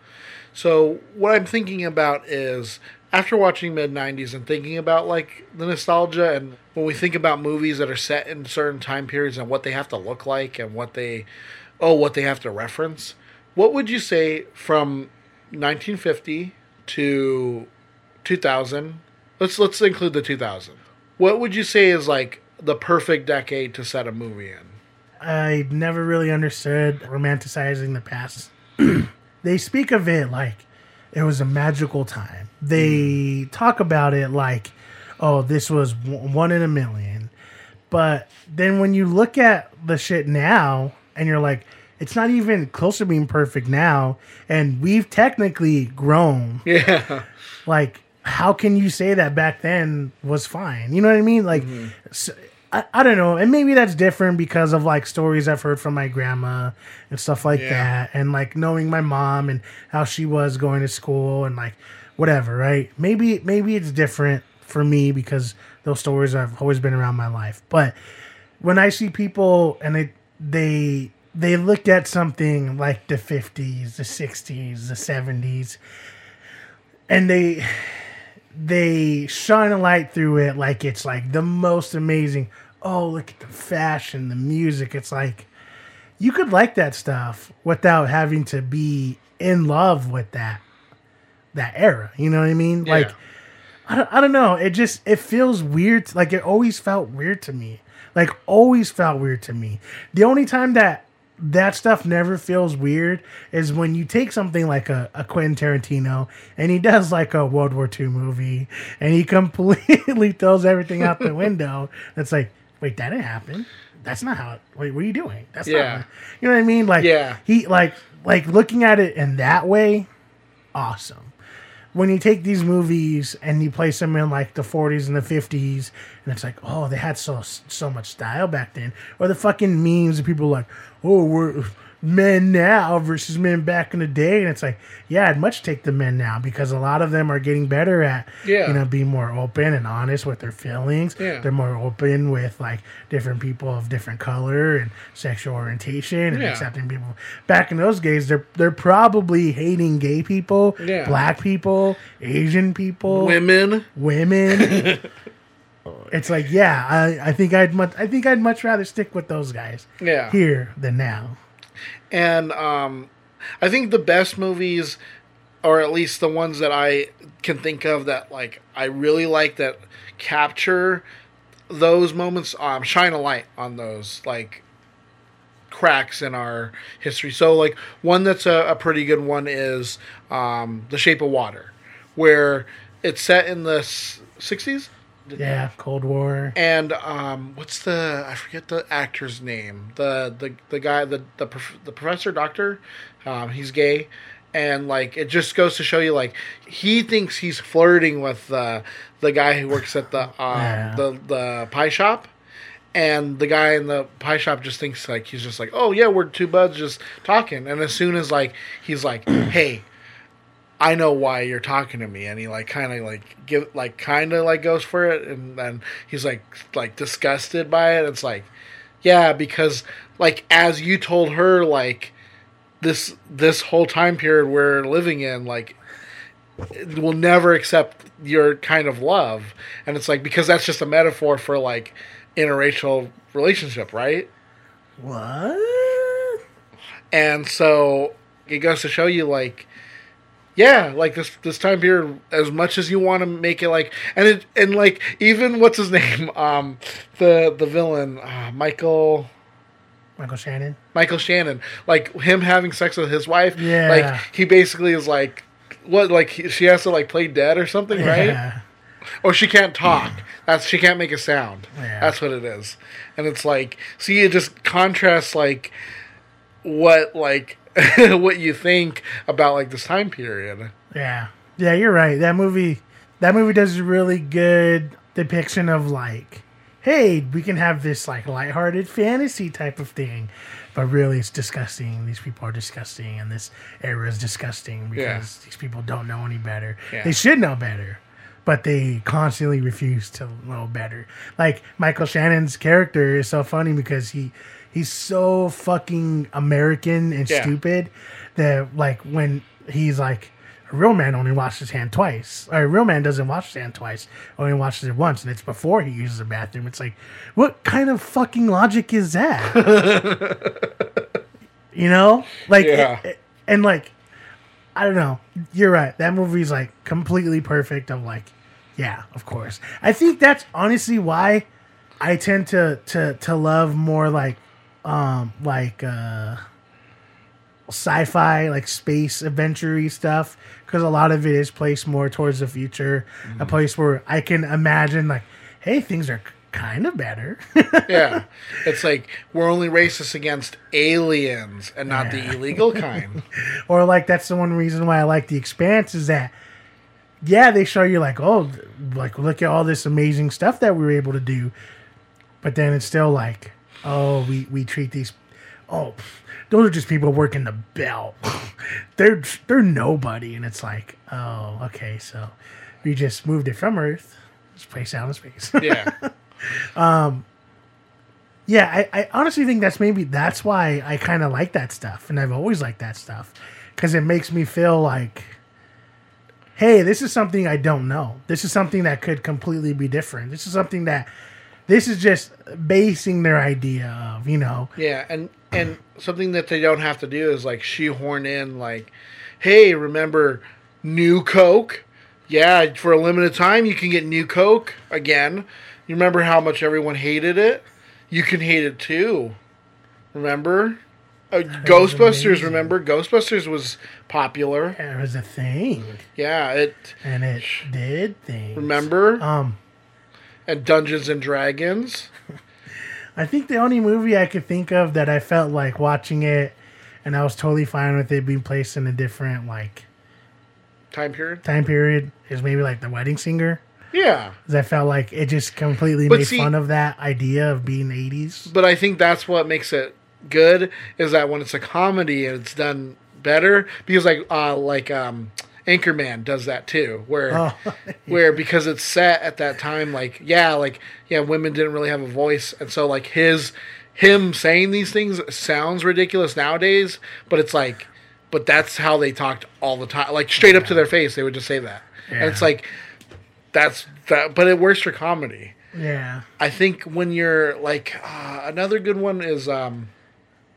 So what I'm thinking about is after watching mid '90s and thinking about like the nostalgia and when we think about movies that are set in certain time periods and what they have to look like and what they, oh, what they have to reference. What would you say from 1950 to 2000? Let's let's include the 2000. What would you say is like the perfect decade to set a movie in? I never really understood romanticizing the past. they speak of it like it was a magical time. They mm. talk about it like, oh, this was one in a million. But then when you look at the shit now and you're like, it's not even close to being perfect now. And we've technically grown. Yeah. Like, how can you say that back then was fine? You know what I mean? Like, mm-hmm. so, I, I don't know. And maybe that's different because of like stories I've heard from my grandma and stuff like Yeah. that. And like knowing my mom and how she was going to school and like whatever, right? Maybe, maybe it's different for me because those stories have always been around my life. But when I see people and they, they, they look at something like the 50s, the 60s, the 70s, and they they shine a light through it like it's like the most amazing. Oh, look at the fashion, the music. It's like you could like that stuff without having to be in love with that that era. You know what I mean? Yeah. Like I don't, I don't know. It just it feels weird. Like it always felt weird to me. Like always felt weird to me. The only time that that stuff never feels weird is when you take something like a, a Quentin Tarantino and he does like a World War II movie and he completely throws everything out the window. It's like, wait, that didn't happen. That's not how. It, wait, what are you doing? That's Yeah. not. You know what I mean? Like, Yeah. he like like looking at it in that way, awesome when you take these movies and you place them in like the 40s and the 50s and it's like oh they had so so much style back then or the fucking memes of people like oh we're men now versus men back in the day, and it's like, yeah, I'd much take the men now because a lot of them are getting better at, Yeah. you know, being more open and honest with their feelings. Yeah. They're more open with like different people of different color and sexual orientation and Yeah. accepting people. Back in those days, they're they're probably hating gay people, Yeah. black people, Asian people, Women. women. it's like, yeah, I, I think I'd much I think I'd much rather stick with those guys Yeah. here than now. And um, I think the best movies, or at least the ones that I can think of that like I really like that capture those moments, um, shine a light on those like cracks in our history. So like one that's a, a pretty good one is um, The Shape of Water, where it's set in the sixties. Yeah, Cold War. And um, what's the I forget the actor's name. The the the guy the the prof- the professor doctor, um, he's gay, and like it just goes to show you like he thinks he's flirting with the the guy who works at the um, Yeah. the the pie shop. And the guy in the pie shop just thinks like he's just like, oh yeah, we're two buds just talking. And as soon as like he's like, hey, I know why you're talking to me, and he like kind of like give like kind of like goes for it, and then he's like like disgusted by it. It's like, yeah, because like as you told her, like this this whole time period we're living in, like will never accept your kind of love, and it's like because that's just a metaphor for like interracial relationship, right? What? And so it goes to show you like yeah, like this this time period as much as you want to make it like and it and like even what's his name? Um the the villain, uh, Michael Michael Shannon. Michael Shannon, like him having sex with his wife, Yeah. like he basically is like what like he- she has to like play dead or something, right? Yeah. Or she can't talk. That's she can't make a sound. Yeah. That's what it is. And it's like see it just contrasts like what like what you think about like this time period. Yeah. Yeah, you're right. That movie that movie does a really good depiction of like, hey, we can have this like lighthearted fantasy type of thing. But really it's disgusting. These people are disgusting and this era is disgusting because Yeah. these people don't know any better. Yeah. They should know better. But they constantly refuse to know better. Like Michael Shannon's character is so funny because he he's so fucking American and Yeah. stupid that like when he's like a real man only washes his hand twice. Or a real man doesn't wash his hand twice, only washes it once, and it's before he uses the bathroom. It's like, what kind of fucking logic is that? you know, like, Yeah. and like, I don't know. You're right. That movie's like completely perfect. Of like, yeah, of course. I think that's honestly why I tend to to to love more like, um, like uh sci-fi like space adventure stuff because a lot of it is placed more towards the future a place where i can imagine like hey things are kind of better yeah. It's like we're only racist against aliens and not the illegal kind. or like that's the one reason why i like the expanse is that yeah they show you like oh like look at all this amazing stuff that we were able to do but then it's still like oh we we treat these oh those are just people working the belt they're they're nobody. And it's like oh okay so we just moved it from earth. Just place out in space. Yeah. um yeah I, I honestly think that's maybe that's why i kind of like that stuff. And i've always liked that stuff. Because it makes me feel like hey this is something i don't know. This is something that could completely be different. This is something that this is just basing their idea of you know Yeah, and and something that they don't have to do is like shoehorn in like, hey, remember new Coke? Yeah, for a limited time you can get new Coke again. You remember how much everyone hated it? You can hate it too. Remember? Uh, Ghostbusters, remember? Ghostbusters was popular. it was a thing Yeah, it and it did things remember? um and Dungeons and Dragons. I think the only movie I could think of that I felt like watching it and I was totally fine with it being placed in a different like Time period. time period is maybe like The Wedding Singer. Yeah, because I felt like it just completely But made see- fun of that idea of being 80s. But I think that's what makes it good is that when it's a comedy and it's done better because like uh like um Anchorman does that too, where Oh, where because it's set at that time, like yeah, like yeah, women didn't really have a voice, and so like his him saying these things sounds ridiculous nowadays, but it's like, but that's how they talked all the time, like straight up to their face, they would just say that, and it's like that's that, but it works for comedy. Yeah. I think when you're like uh, another good one is um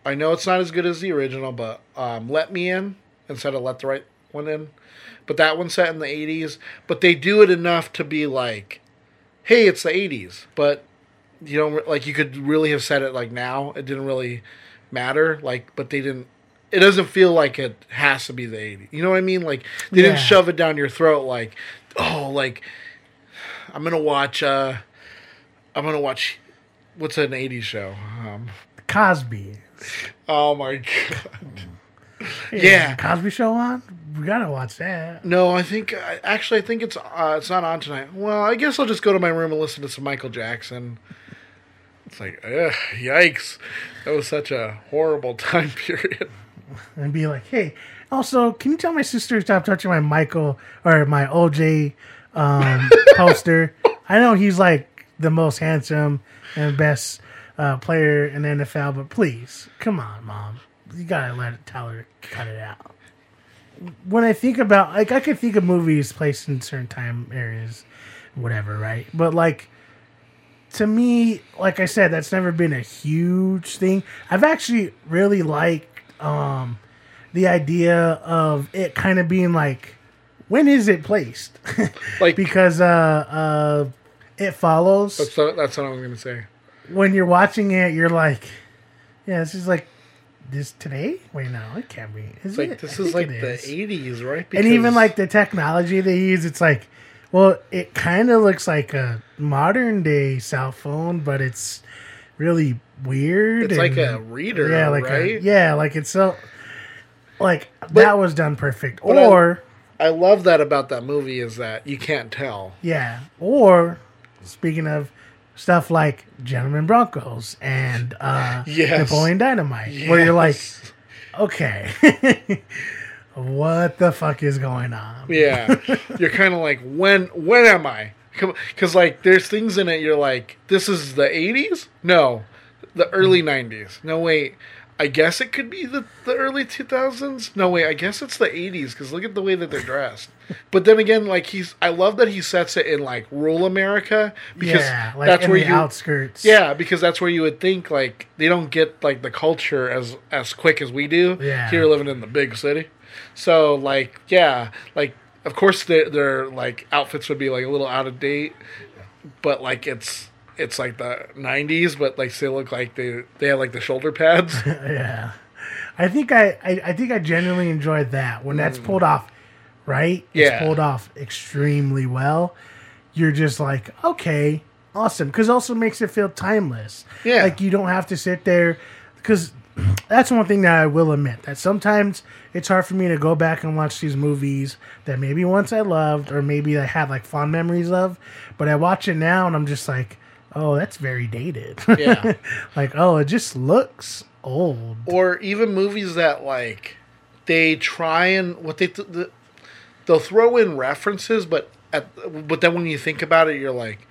I know it's not as good as the original, but um Let Me In instead of Let the Right One In. But that one's set in the 80s, but they do it enough to be like hey, it's the 80s, but you don't like you could really have said it like now. It didn't really matter like but they didn't it doesn't feel like it has to be the 80s. You know what I mean? Like they Yeah. didn't shove it down your throat like oh like I'm going to watch uh I'm gonna watch. What's an '80s show? Um, Cosby. oh my god! Yeah. Yeah. Cosby Show on. We gotta watch that. No, I think actually I think it's uh, it's not on tonight. Well, I guess I'll just go to my room and listen to some Michael Jackson. It's like, ugh, yikes! That was such a horrible time period. and be like, hey, also, can you tell my sister to stop touching my Michael or my OJ um, poster? I know he's like the most handsome and best uh, player in the NFL, but please, come on, mom. You gotta let it, tell her cut it out. When I think about, like, I could think of movies placed in certain time areas, whatever, right? But like, to me, like I said, that's never been a huge thing. I've actually really liked um, the idea of it kind of being like, when is it placed? Like- because uh, uh, it follows That's what, that's what I was gonna say. when you're watching it. You're like, yeah, this is like this today. Wait, no, it can't be. Is It's like it? this I is like the is. '80s, right? and even like the technology they use, it's like, well, it kind of looks like a modern day cell phone, but it's really weird. It's like a reader, yeah, like a- yeah, like it's so, like that was done perfect. but I- Or I love that about that movie is that you can't tell. yeah, or speaking of stuff like Gentlemen Broncos and uh, Yes. Napoleon Dynamite, where you're like, okay, what the fuck is going on? Yeah, you're kind of like, when when am I? Because like, there's things in it. You're like, this is the '80s? No, the early '90s. No wait, I guess it could be the the early 2000s. No wait, I guess it's the '80s. Because look at the way that they're dressed. But then again, like he's, I love that he sets it in like rural America because yeah, like that's in where the you outskirts. Yeah, because that's where you would think like they don't get like the culture as as quick as we do Yeah. here living in the big city. So like yeah, like of course their their like outfits would be like a little out of date, but like it's it's like the '90s, but like they look like they they have like the shoulder pads. yeah. I think I, I, I think I genuinely enjoyed that when that's mm. pulled off right. Yeah. It's pulled off extremely well. You're just like, okay, awesome. Because also makes it feel timeless. Yeah. Like you don't have to sit there. Because that's one thing that I will admit that sometimes it's hard for me to go back and watch these movies that maybe once I loved or maybe I had like fond memories of, but I watch it now and I'm just like, oh, that's very dated. Yeah. like, oh, it just looks old. or even movies that like they try and what they th- the, they'll throw in references but at but then when you think about it you're like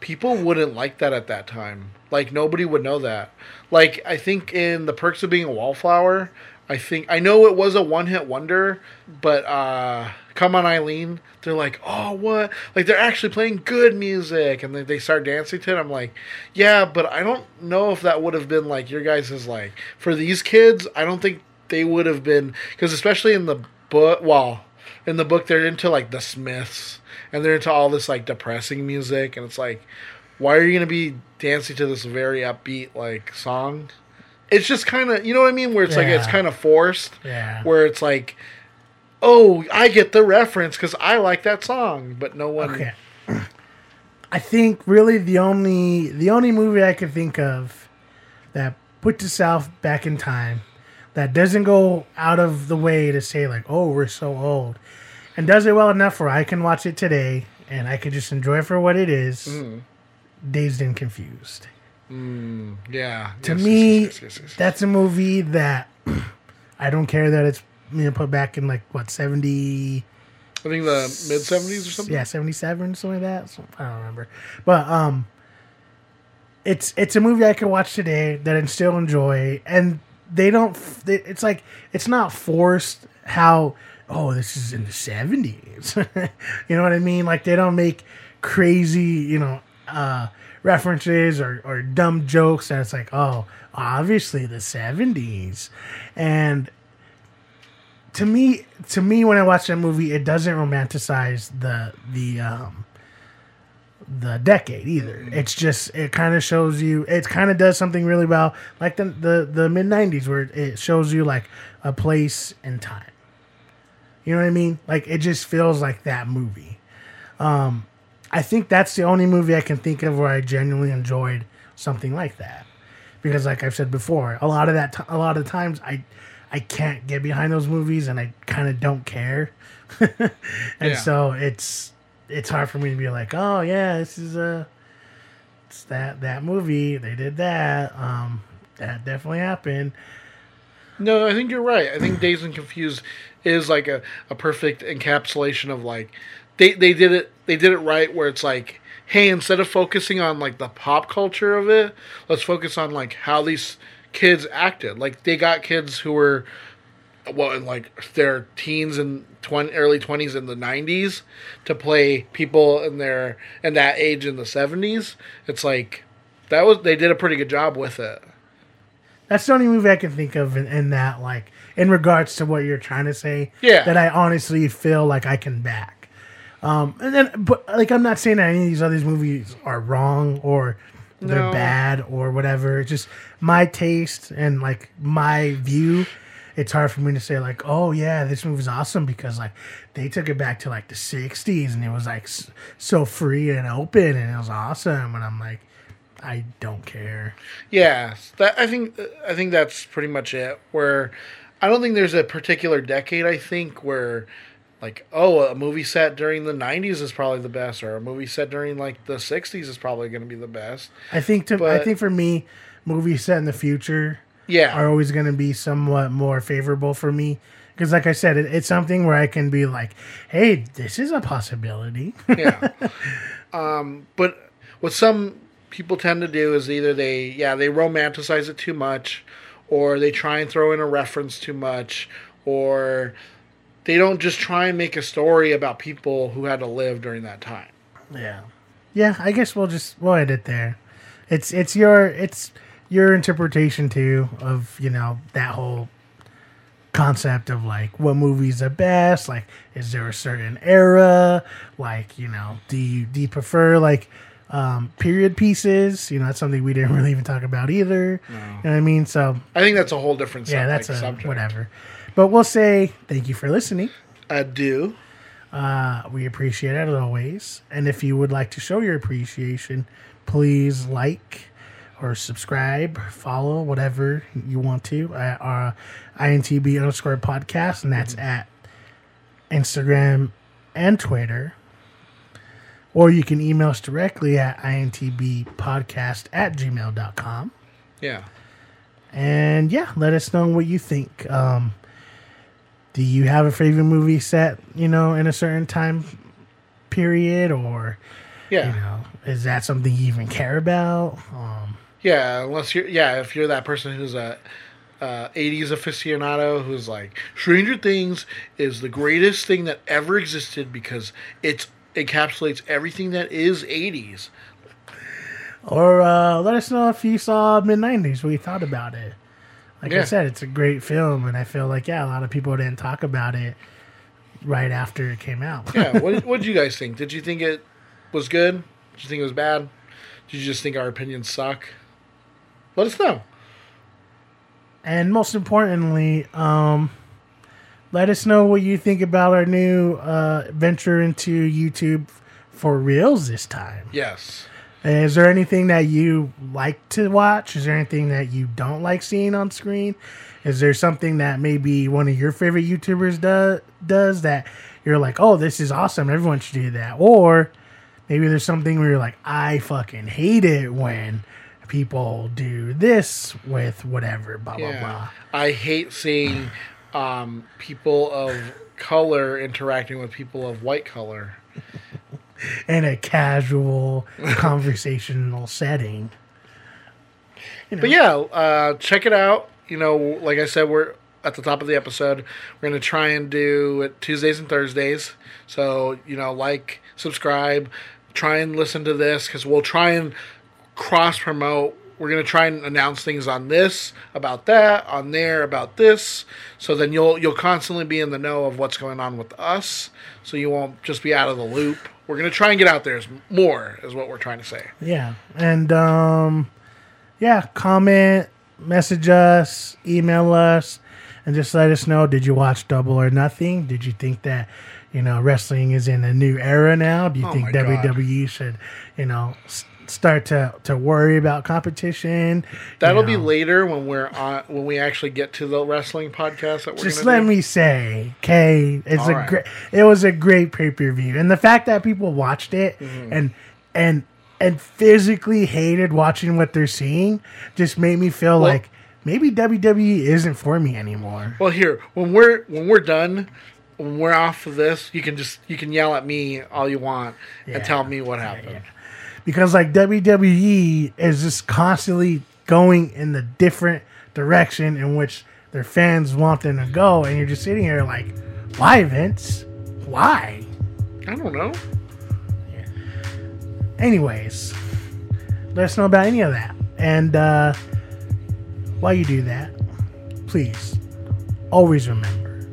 people wouldn't like that at that time like nobody would know that like i think in the perks of being a wallflower i think i know it was a one-hit wonder but uh come on eileen they're like oh what? Like they're actually playing good music and they, they start dancing to it i'm like yeah but i don't know if that would have been like your guys is like for these kids i don't think they would have been because especially in the book well in the book they're into like the smiths and they're into all this like depressing music and it's like why are you gonna be dancing to this very upbeat like song it's just kind of you know what i mean where it's like it's kind of forced Yeah. where it's like oh i get the reference because i like that song but no one Okay. I think really the only the only movie I can think of that puts itself back in time that doesn't go out of the way to say like, oh, we're so old, and does it well enough where I can watch it today and I can just enjoy it for what it is. Mm. Dazed and confused. Mm, yeah. To Yes, me, yes, yes, that's a movie that I don't care that it's you know put back in like what seventy. I think the mid seventies or something. Yeah, seventy seven, something like that. So, I don't remember, but um, it's it's a movie I can watch today that I still enjoy, and they don't. They, it's like it's not forced. How oh this is in the seventies, you know what I mean? Like they don't make crazy you know uh references or or dumb jokes and it's like oh obviously the seventies, and to me to me when I watch that movie, it doesn't romanticize the the um the decade either. It's just it kind of shows you it kind of does something really well like the the, the mid 90s where it shows you like a place and time. You know what I mean? Like it just feels like that movie. Um I think that's the only movie I can think of where I genuinely enjoyed something like that. Because like I've said before, a lot of that t- a lot of times I I can't get behind those movies and I kind of don't care. and Yeah. so it's it's hard for me to be like, "Oh yeah, this is a it's that that movie. They did that. Um that definitely happened." No, I think you're right. I think Dazed and Confused is like a, a perfect encapsulation of like they they did it they did it right where it's like hey instead of focusing on like the pop culture of it let's focus on like how these kids acted like they got kids who were well in like their teens and 20, early 20s in the 90s to play people in their in that age in the 70s it's like that was they did a pretty good job with it That's the only movie I can think of in, in that, like, in regards to what you're trying to say. Yeah. That I honestly feel like I can back. Um, and then, but like, I'm not saying that any of these other movies are wrong or they're No. bad or whatever. It's just my taste and like my view. It's hard for me to say like, oh yeah, this movie's awesome because like they took it back to like the '60s and it was like so free and open and it was awesome. And I'm like, I don't care. Yeah, that I think I think that's pretty much it. Where I don't think there's a particular decade. I think where like oh a movie set during the 90s is probably the best, or a movie set during like the 60s is probably going to be the best. I think to I think for me, movies set in the future, Yeah. are always going to be somewhat more favorable for me because, like I said, it, it's something where I can be like, "Hey, this is a possibility." yeah. Um, but what some people tend to do is either they yeah they romanticize it too much, or they try and throw in a reference too much, or they don't just try and make a story about people who had to live during that time. yeah, yeah. I guess we'll just we'll end it there. It's it's your it's your interpretation too of you know that whole concept of like what movies are best like is there a certain era like you know do you do you prefer like um period pieces you know that's something we didn't really even talk about either you know what i mean so I think that's a whole different yeah that's like, a subject. whatever but we'll say thank you for listening I do. uh, we appreciate it as always. And if you would like to show your appreciation, please like or subscribe, follow, whatever you want to at our INTB underscore podcast. And that's at Instagram and Twitter. Or you can email us directly at intbpodcast at gmail.com. Yeah. And yeah, let us know what you think. Um, do you have a favorite movie set, you know, in a certain time period, or Yeah. you know, is that something you even care about? Um, Yeah, unless you're yeah, if you're that person who's a uh, 80s aficionado who's like Stranger Things is the greatest thing that ever existed because it's encapsulates everything that is 80s. or uh, let us know if you saw mid '90s, what you thought about it. Like I said, it's a great film, and I feel like yeah, a lot of people didn't talk about it right after it came out. Yeah, what what did you guys think? Did you think it was good? Did you think it was bad? Did you just think our opinions suck? Let us know. And most importantly, um, let us know what you think about our new uh, venture into YouTube for reals this time. Yes. Is there anything that you like to watch? Is there anything that you don't like seeing on screen? Is there something that maybe one of your favorite YouTubers do, does that you're like, oh, this is awesome. Everyone should do that. Or maybe there's something where you're like, I fucking hate it when people do this with whatever, blah blah blah. I hate seeing um, people of color interacting with people of white color. In a casual conversational setting. But yeah, uh, check it out. You know, like I said, we're at the top of the episode. We're going to try and do it Tuesdays and Thursdays. So, you know, like, subscribe, try and listen to this because we'll try and cross promote. We're going to try and announce things on this, about that, on there, about this. So then you'll you'll constantly be in the know of what's going on with us. So you won't just be out of the loop. We're going to try and get out there more, is what we're trying to say. Yeah. And um yeah, comment, message us, email us, and just let us know did you watch Double or Nothing? Did you think that, you know, wrestling is in a new era now? Do you Oh think my God. WWE should, you know, start to to worry about competition? That'll be know, later when we're on when we actually get to the wrestling podcast that we're just let do. me say, okay, it's All a right. great. It was a great pay per view, and the fact that people watched it Mm-hmm. and and and physically hated watching what they're seeing just made me feel Well- like maybe WWE isn't for me anymore. Well, here when we're when we're done, when we're off of this, you can just you can yell at me all you want Yeah. and tell me what happened. Because like WWE is just constantly going in the different direction in which their fans want them to go, and you're just sitting here like, why, Vince? Why? I don't know. Yeah. Anyways, let us know about any of that. And uh, while you do that, please always remember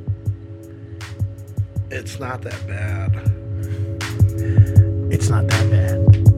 It's not that bad. it's not that bad.